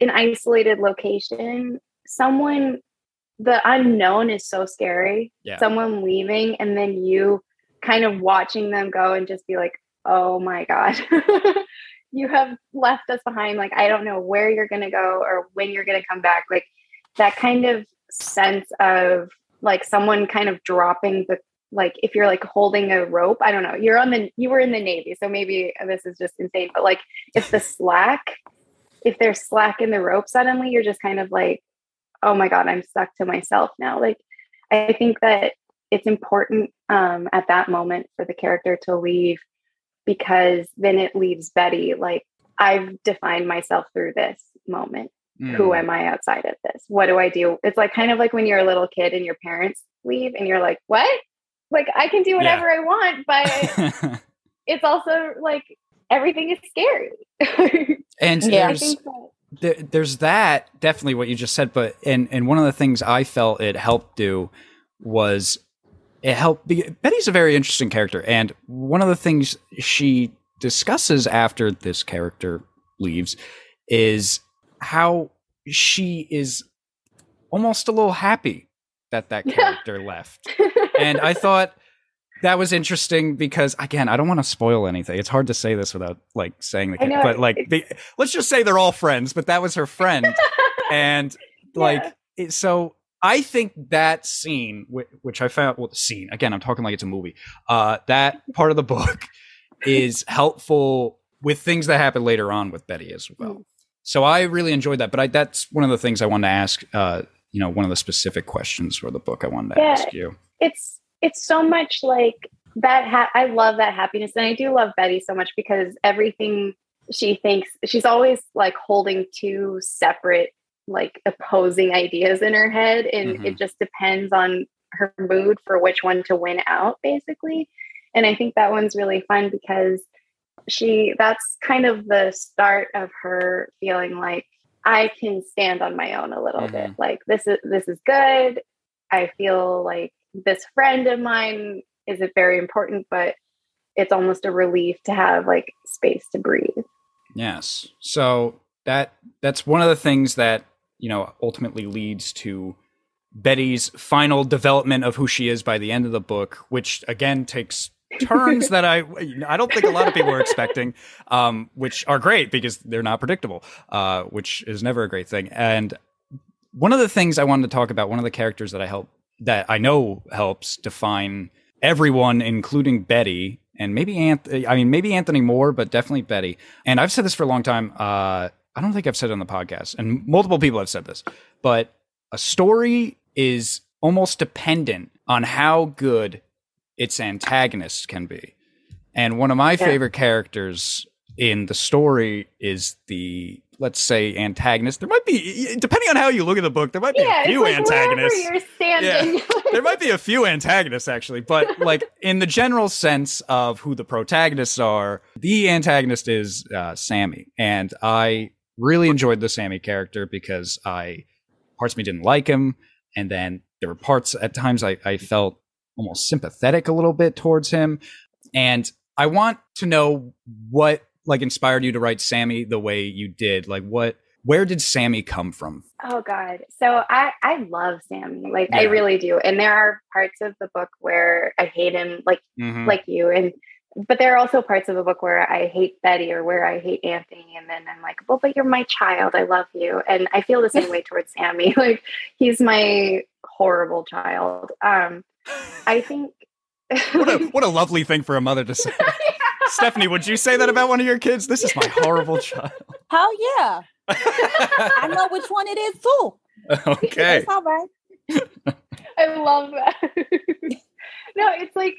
an isolated location, someone the unknown is so scary. Yeah. Someone leaving and then you kind of watching them go and just be like, "Oh my god." you have left us behind like I don't know where you're going to go or when you're going to come back. Like that kind of sense of like someone kind of dropping the like if you're like holding a rope i don't know you're on the you were in the navy so maybe this is just insane but like if the slack if there's slack in the rope suddenly you're just kind of like oh my god i'm stuck to myself now like i think that it's important um at that moment for the character to leave because then it leaves betty like i've defined myself through this moment who Mm. am I outside of this? What do I do? It's like kind of like when you're a little kid and your parents leave and you're like, what? Like I can do whatever I want, but it's also like everything is scary. and Yeah. I there's think that, there, there's that definitely what you just said but and and one of the things i felt it helped do was it helped be, betty's a very interesting character and one of the things she discusses after this character leaves is how she is almost a little happy that that character left. And I thought that was interesting because again, I don't want to spoil anything. It's hard to say this without like saying the know, but like the, let's just say they're all friends, but that was her friend and like Yeah. it, so I think that scene whi- which I found well the scene again, I'm talking like it's a movie. Uh that part of the book is helpful with things that happen later on with Betty as well. Mm. So I really enjoyed that, but I, that's one of the things I wanted to ask uh you know, one of the specific questions for the book I wanted to Yeah. ask you. it's it's so much like that ha- I love that happiness and I do love Betty so much because everything she thinks she's always like holding two separate like opposing ideas in her head and Mhm. it just depends on her mood for which one to win out basically. And i think that one's really fun because she that's kind of the start of her feeling like i can stand on my own a little bit. Like this is this is good. I feel like this friend of mine is a very important but it's almost a relief to have like space to breathe Yes. So that that's one of the things that, you know, ultimately leads to Betty's final development of who she is by the end of the book, which again takes turns that I I don't think a lot of people were expecting, um, which are great because they're not predictable, uh, which is never a great thing. And one of the things I wanted to talk about, one of the characters that I help that I know helps define everyone, including Betty, and maybe Anthony. I mean, maybe Anthony Moore, but definitely Betty. And I've said this for a long time. Uh, I don't think I've said it on the podcast, and multiple people have said this, but a story is almost dependent on how good its antagonist can be. And one of my Yeah. favorite characters in the story is the let's say antagonist. There might be depending on how you look at the book, there might be yeah a few like antagonists you're standing Yeah. there might be a few antagonists actually, but like in the general sense of who the protagonists are, the antagonist is uh, Sammy, and I really enjoyed the Sammy character because I parts of me didn't like him, and then there were parts at times I, I felt almost sympathetic a little bit towards him, and I want to know what like inspired you to write Sammy the way you did, like what. Where did Sammy come from? Oh God. So I I love Sammy. Like I really do. And there are parts of the book where I hate him like Mhm. like you and but there are also parts of the book where I hate Betty or where I hate Anthony and then I'm like, "Well, but you're my child. I love you." And I feel the same way towards Sammy. Like he's my horrible child. Um I think what a what a lovely thing for a mother to say. Stephanie, would you say that about one of your kids? This is my horrible child. Hell yeah. I know which one it is too. okay. It's all right. I love that. no, it's like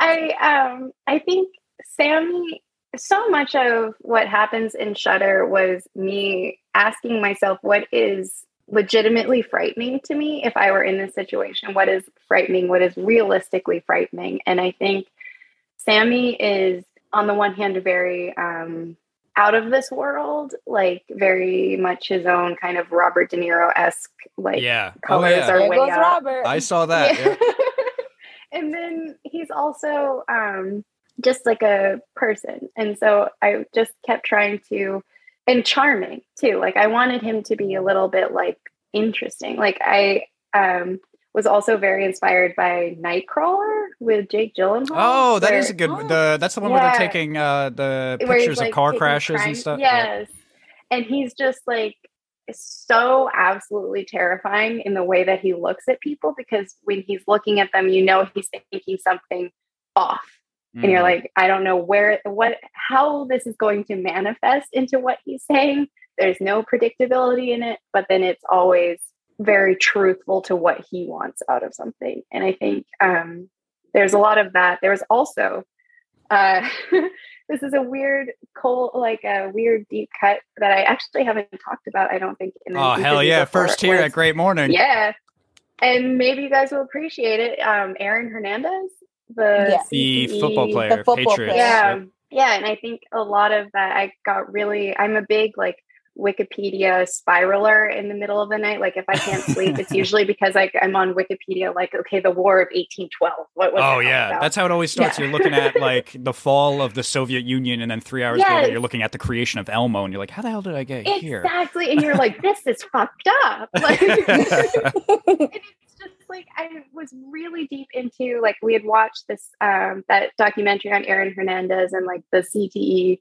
I um I think Sammy so much of what happens in Shutter was me asking myself what is legitimately frightening to me if I were in this situation. What is frightening? What is realistically frightening? And I think Sammy is on the one hand very um out of this world, like very much his own kind of Robert De Niro esque, like yeah. Oh colors yeah. are There way goes up. Robert. I saw that. Yeah. yeah. and then he's also um, just like a person. And so I just kept trying to, and charming too. Like I wanted him to be a little bit like interesting. Like I um, was also very inspired by Nightcrawler with Jake Gyllenhaal. Oh, that is where- a good. Oh. The that's the one where they're taking uh, the pictures like, of car crashes crime- and stuff. Yeah. Yes. And he's just like so absolutely terrifying in the way that he looks at people because when he's looking at them, you know he's thinking something off. And you're Mhm. like, I don't know where what how this is going to manifest into what he's saying. There's no predictability in it, but then it's always very truthful to what he wants out of something. And I think um there's a lot of that. There's also uh this is a weird cold like a weird deep cut that I actually haven't talked about, I don't think in Oh hell yeah! before, First here was- at Great Morning. Yeah. And maybe you guys will appreciate it. Um Aaron Hernandez, the Yeah. The CTE football player, football Patriots. player. yeah yeah and i think a lot of that i got really i'm a big like wikipedia spiraler in the middle of the night like if i can't sleep it's usually because I, i'm on wikipedia like okay the war of 1812 what was Oh yeah, about? that's how it always starts. Yeah. You're looking at like the fall of the Soviet Union, and then three hours later, you're looking at the creation of Elmo, and you're like, "How the hell did I get here?" exactly and you're like this is fucked up like and it's just like I was really deep into like we had watched this um that documentary on Aaron Hernandez and like the CTE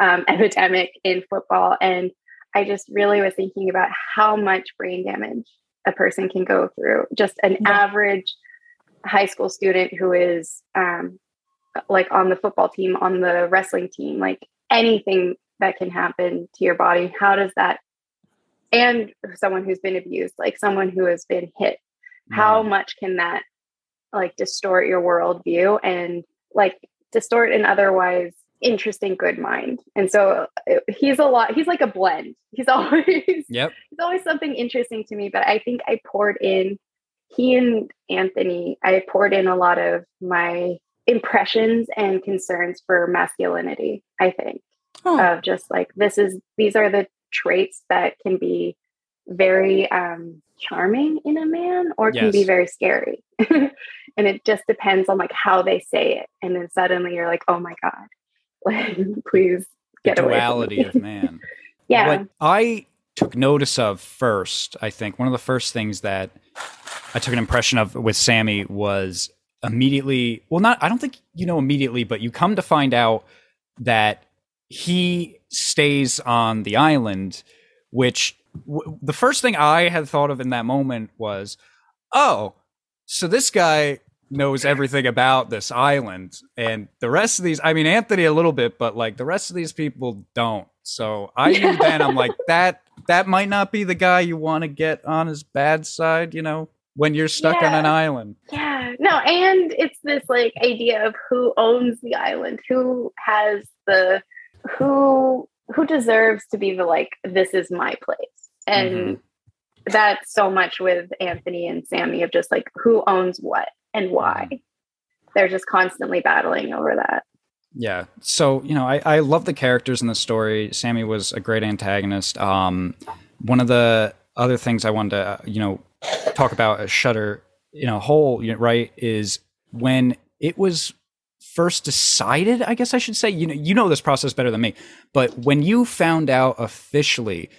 um, epidemic in football, and I just really was thinking about how much brain damage a person can go through. Just an Yeah. average high school student who is um, like on the football team, on the wrestling team, like anything that can happen to your body. How does that? And someone who's been abused, like someone who has been hit, how Mm. much can that like distort your worldview and like distort an otherwise interesting good mind. And so he's a lot he's like a blend. He's always Yep. he's always something interesting to me but i think i poured in he and anthony i poured in a lot of my impressions and concerns for masculinity i think Oh. of just like this is these are the traits that can be very um charming in a man or can be very scary. And it just depends on like how they say it. And then suddenly you're like oh my god please get the duality of man. yeah What I took notice of first, I think one of the first things that I took an impression of with Sammy was immediately, well, not, I don't think you know immediately, but you come to find out that he stays on the island, which w- the first thing I had thought of in that moment was, oh, so this guy knows everything about this island. And the rest of these i mean anthony a little bit but like the rest of these people don't. So i knew then i'm like that that might not be the guy you want to get on his bad side you know when you're stuck on an island. Yeah, no, and it's this like idea of who owns the island, who has the who who deserves to be the like this is my place. And mm-hmm. that's so much with Anthony and Sammy of just like who owns what and why. They're just constantly battling over that. Yeah. So, you know, I, I love the characters in the story. Sammy was a great antagonist. Um, one of the other things I wanted to, uh, you know, talk about a Shutter in a whole, you know, right, is when it was first decided, I guess I should say, you know, you know this process better than me, but when you found out officially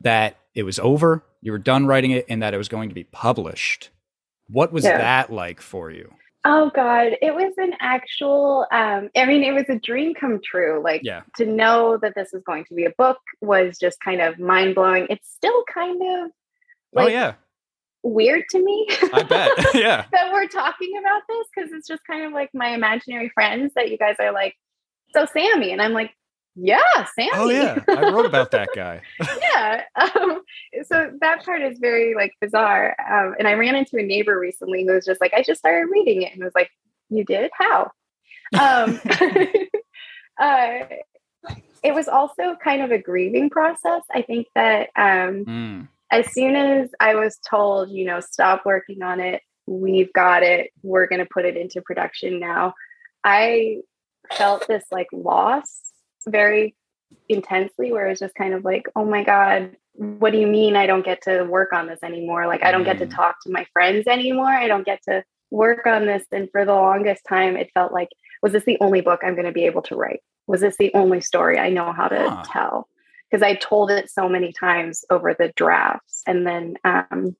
that it was over, you were done writing it, and that it was going to be published, what was Yeah. that like for you? Oh God, it was an actual um I mean it was a dream come true. Like Yeah. to know that this was going to be a book was just kind of mind blowing. It's still kind of oh, yeah. weird to me. I bet. yeah. that we're talking about this because it's just kind of like my imaginary friends that you guys are like, so Sammy, and I'm like, yeah, Sammy. Oh, yeah. I wrote about that guy. yeah. Um, so that part is very like bizarre. Um, and I ran into a neighbor recently who was just like, I just started reading it and was like, you did? How? Um, uh, it was also kind of a grieving process. I think that um, Mm. as soon as I was told, you know, stop working on it, we've got it, we're going to put it into production now, I felt this like loss very intensely, where it's just kind of like, oh my God, what do you mean I don't get to work on this anymore? Like, I don't get to Mm. talk to my friends anymore. I don't get to work on this. And for the longest time, it felt like, was this the only book I'm going to be able to write? Was this the only story I know how to Huh. tell? Because I told it so many times over the drafts. And then, um,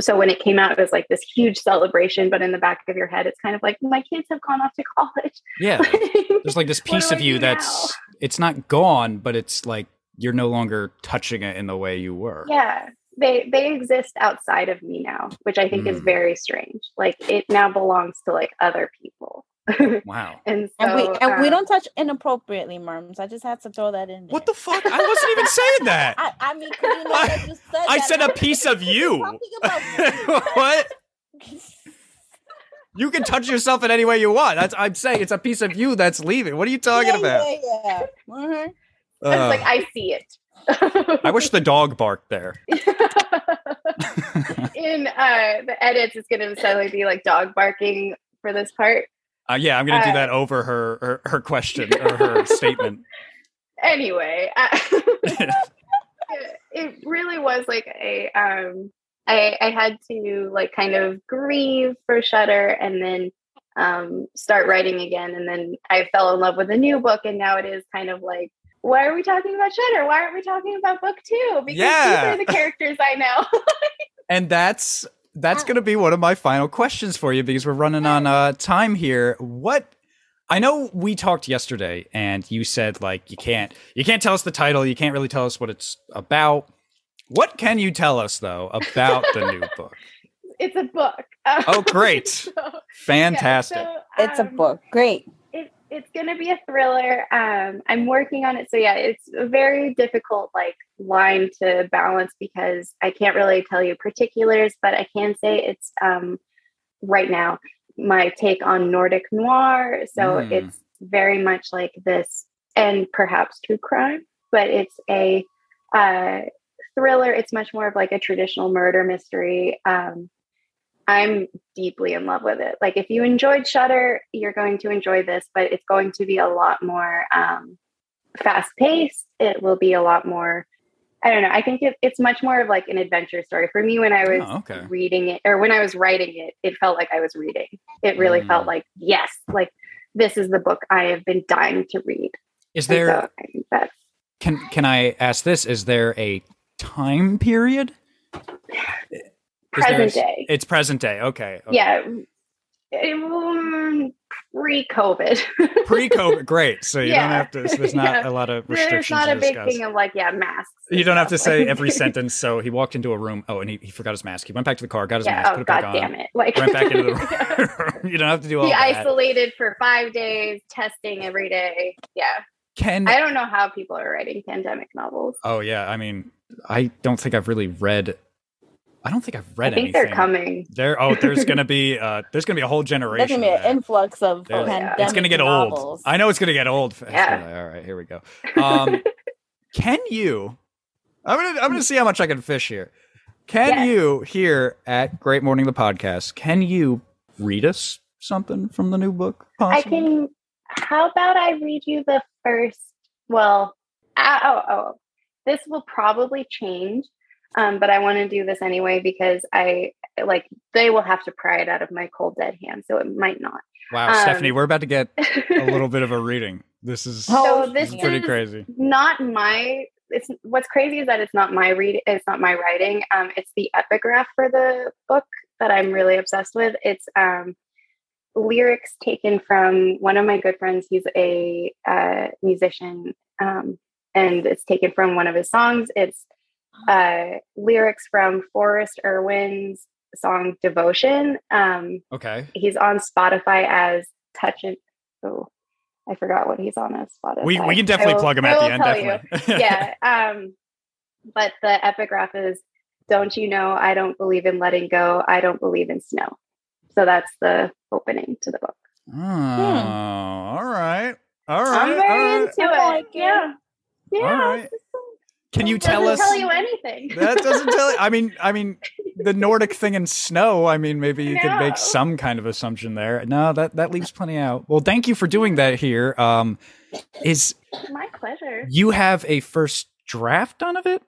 so when it came out, it was like this huge celebration, but in the back of your head, it's kind of like, my kids have gone off to college. Yeah. There's like this piece of you do that's it's not gone, but it's like you're no longer touching it in the way you were. yeah they they exist outside of me now which i think is Mm. very strange like it now belongs to like other people Wow. and so and we and we um, don't touch inappropriately, Merms. I just had to throw that in there. What the fuck? I wasn't even saying that. I, I mean, 'cause you know I- that you said I that, said a piece of you. Talking about what? You can touch yourself in any way you want. That's I'm saying it's a piece of you that's leaving. What are you talking yeah, about? Yeah, yeah. Uh, like i see it I wish the dog barked there. in uh the edits it's gonna suddenly be like dog barking for this part Uh, yeah, I'm gonna do Uh, that over her her, her question or her statement. anyway I- it really was like a um I, I had to like kind of grieve for Shutter and then um start writing again and then I fell in love with a new book and now it is kind of like why are we talking about Shutter? Why aren't we talking about book two? Because Yeah. these are the characters I know. And that's that's going to be one of my final questions for you because we're running on uh, time here. What I know we talked yesterday, and you said like you can't you can't tell us the title, you can't really tell us what it's about. What can you tell us though about the new book? it's a book. Oh, great. So, yeah, Fantastic! so, It's a um, book. Great. it, it's going to be a thriller. Um, I'm working on it. So yeah, it's a very difficult like line to balance because I can't really tell you particulars, but I can say it's um, right now my take on Nordic noir. So Mm. it's very much like this, and perhaps true crime, but it's a uh, thriller. It's much more of like a traditional murder mystery. Um, I'm deeply in love with it. Like if you enjoyed Shutter, you're going to enjoy this, but it's going to be a lot more um, fast paced. It will be a lot more. I don't know. I think it, it's much more of like an adventure story for me. When I was Oh, okay. reading it, or when I was writing it, it felt like I was reading. It really Mm. felt like yes, like this is the book I have been dying to read. Is there so I think that's can can I ask this? Is there a time period? Is present day. It's present day. Okay. okay. Yeah, um, pre-COVID. Pre-COVID, great. So you don't have to. So there's not Yeah. a lot of restrictions. There's not a big thing of like yeah masks. You don't have to say every sentence. So he walked into a room. Oh, and he, he forgot his mask. He went back to the car, got his yeah. mask, Oh put it god back damn on, it! Like went back into the room. you don't have to do all he that. isolated for five days, testing every day. Yeah, Can I don't know how people are writing pandemic novels. oh yeah. I mean, I don't think I've really read. I don't think I've read I think anything. they're coming. There. Oh, there's gonna be. Uh, there's gonna be a whole generation. There's generation. gonna be an influx of There- pandemic it's gonna get old. I know it's gonna get old. fast. Yeah. All right, here we go. Um, can you? I'm gonna I'm gonna see how much I can fish here. Can Yes. you here at Great Morning the podcast? Can you read us something from the new book? I can. How about I read you the first? Well, uh, oh, oh, this will probably change, um, but I want to do this anyway because I like they will have to pry it out of my cold dead hand, so it might not. Wow, um, Stephanie, we're about to get a little bit of a reading. This is Oh, so this this is pretty is crazy. not my it's what's crazy is that it's not my read it's not my writing um it's the epigraph for the book that i'm really obsessed with it's um lyrics taken from one of my good friends he's a uh, musician um and it's taken from one of his songs it's uh lyrics from forrest irwin's song devotion um Okay. he's on spotify as touch it oh i forgot what he's on as spotify We we can definitely will- plug him at the end. Definitely. yeah um but the epigraph is don't you know i don't believe in letting go i don't believe in snow so that's the opening to the book Oh, all right. All right. i'm very right. into I it like yeah yeah All right. Can you doesn't tell us? tell you anything that doesn't tell you. I mean, I mean, the Nordic thing in snow. I mean, maybe you could make some kind of assumption there. No, that that leaves plenty out. Well, thank you for doing that. Here, um, is my pleasure you have a first draft done of it?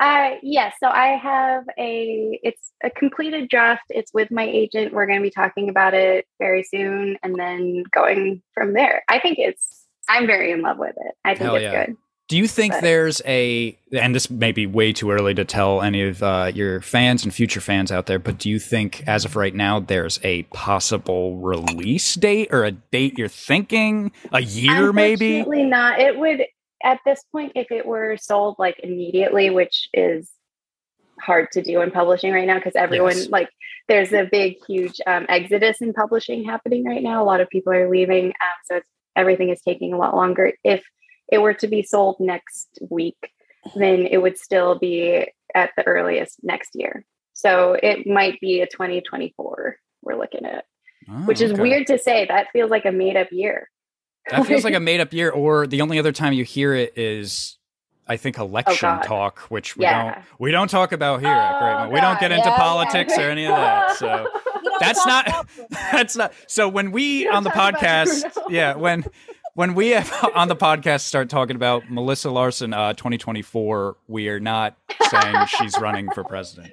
Uh, yes. So I have a, it's a completed draft. It's with my agent. We're going to be talking about it very soon and then going from there. I think it's, I'm very in love with it. I think Hell it's yeah. good. Do you think But- there's a, and this may be way too early to tell any of uh, your fans and future fans out there, but do you think, as of right now, there's a possible release date or a date you're thinking? A year, maybe? Unfortunately not. It would, at this point, if it were sold like immediately, which is hard to do in publishing right now because everyone Yes. like there's a big huge um, exodus in publishing happening right now. A lot of people are leaving um, so it's everything is taking a lot longer. If it were to be sold next week then it would still be at the earliest next year. So it might be a 2024 we're looking at Oh, which is okay. weird to say. That feels like a made up year That feels like a made up year, or the only other time you hear it is, I think, election Oh, talk, which we Yeah. don't we don't talk about here at Great Oh, We don't get into Yeah, politics yeah. or any of that. So That's not- that's not. So when we on the podcast, yeah, when when we have on the podcast start talking about Melissa Larsen, uh, 2024, we are not saying she's running for president.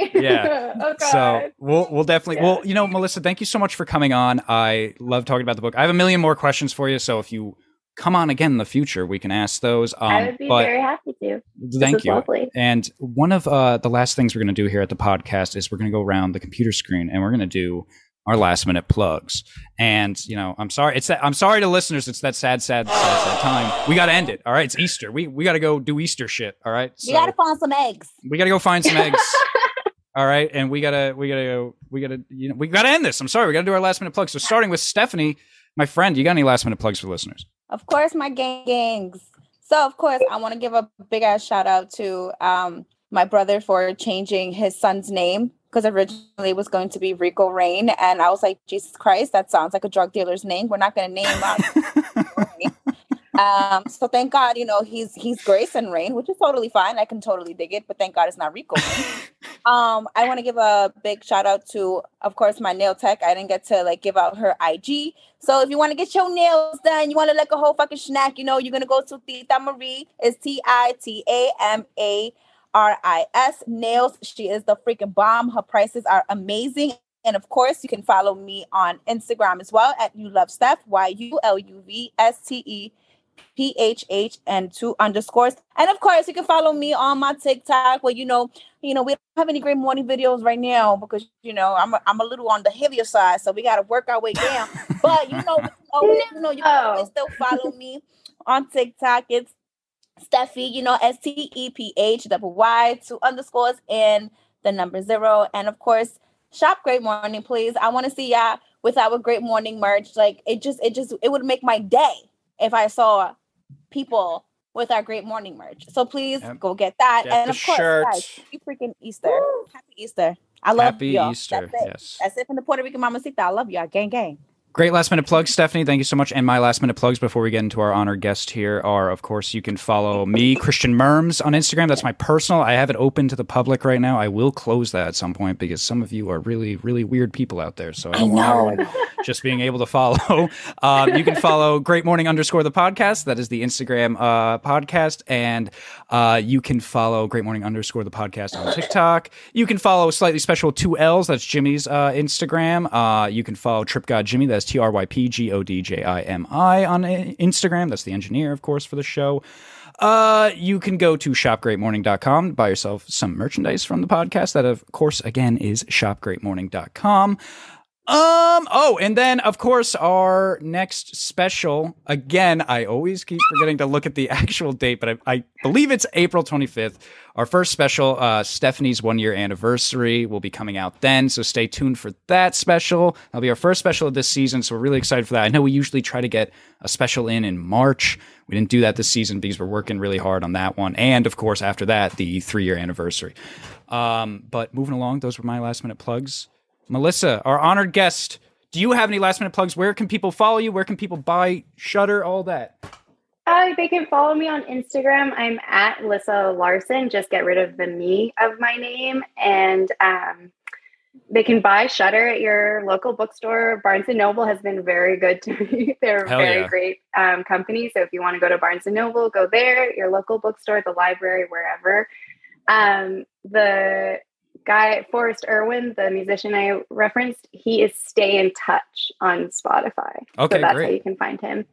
Vote for me Yeah. oh So we'll we'll definitely Yeah. well you know Melissa thank you so much for coming on I love talking about the book I have a million more questions for you so if you come on again in the future we can ask those um i would be but very happy to thank you lovely. and one of uh the last things we're going to do here at the podcast is we're going to go around the computer screen and we're going to do our last minute plugs and you know I'm sorry it's that I'm sorry to listeners it's that sad sad sad, sad time we got to end it all right it's Easter we we got to go do Easter shit all right We gotta find some eggs. we gotta go find some eggs. All right, and we gotta we gotta we gotta you know we gotta end this. I'm sorry, we gotta do our last minute plugs. So starting with Stephanie, my friend, you got any last minute plugs for listeners? Of course, my gang gangs. So of course, I want to give a big ass shout out to um my brother for changing his son's name because originally it was going to be Rico Rain, and I was like, Jesus Christ, that sounds like a drug dealer's name. We're not going to name him. um, so thank God, you know, he's he's Grace and Rain, which is totally fine. I can totally dig it, but thank God it's not Rico. um, I want to give a big shout out to, of course, my nail tech. I didn't get to like give out her IG. So if you want to get your nails done, you want to like a whole fucking snack, you know, you're gonna go to Tita Marie. It's T I T A M A R I S nails. She is the freaking bomb. Her prices are amazing. And of course, you can follow me on Instagram as well at you love Steph, Y U L U V S T E P H H and two underscores. And of course, you can follow me on my TikTok where you know, you know, we don't have any great morning videos right now because you know I'm a, I'm a little on the heavier side, so we got to work our way down. but you know, oh, you know, you can always still follow me on TikTok. It's Steffi, you know, S T E P H double Y, two underscores, and the number zero. And of course, shop Great Morning, please. I want to see y'all with our Great Morning merch. Like it just, it just, it would make my day if I saw people with our Great Morning merch. So please yep. go get that. Get and of course, shirt. guys, happy freaking Easter. Woo. Happy Easter. I love Happy y'all. Easter. That's it. Yes. That's it from the Puerto Rican Mamacita. I love y'all. Gang, gang. Great last minute plugs, Stephanie. Thank you so much. And my last minute plugs before we get into our honored guest here are, of course, you can follow me, Christian Merms, on Instagram. That's my personal. I have it open to the public right now. I will close that at some point because some of you are really, really weird people out there. So I don't want just being able to follow. Um, you can follow Great Morning underscore the podcast. That is the Instagram uh, podcast. And uh, you can follow Great Morning underscore the podcast on TikTok. You can follow Slightly Special two L's. That's Jimmy's uh, Instagram. Uh, you can follow Trip God Jimmy. That's T R Y P G O D J I M I on Instagram. That's the engineer, of course, for the show. Uh, you can go to shopgreatmorning.com buy yourself some merchandise from the podcast. That, of course, again, is shopgreatmorning.com. Um, oh, and then of course our next special, again, I always keep forgetting to look at the actual date, but I, I believe it's April 25th. Our first special, uh, Stephanie's one year anniversary will be coming out then. So stay tuned for that special. That'll be our first special of this season. So we're really excited for that. I know we usually try to get a special in in March. We didn't do that this season because we're working really hard on that one. And of course, after that, the three year anniversary. Um, but moving along, those were my last minute plugs. Melissa, our honored guest, do you have any last minute plugs? Where can people follow you? Where can people buy Shutter? All that. Uh, they can follow me on Instagram. I'm at Lissa Larsen. Just get rid of the me of my name, and um, they can buy Shutter at your local bookstore. Barnes and Noble has been very good to me. They're Hell a very yeah. great um, company. So if you want to go to Barnes and Noble, go there. Your local bookstore, the library, wherever. Um, the guy Forrest Irwin, the musician I referenced, he is Stay in Touch on Spotify. Okay, so that's great. how you can find him.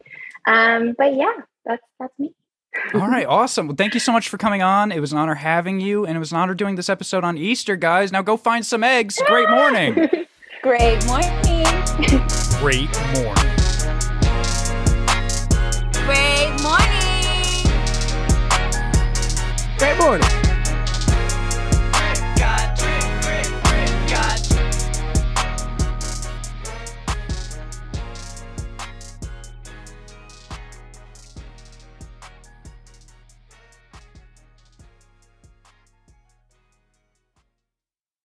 Um, but yeah, that's that's me. All right, awesome. Well, thank you so much for coming on. It was an honor having you, and it was an honor doing this episode on Easter, guys. Now go find some eggs. Great morning. Great morning. Great morning. Great morning. Great morning.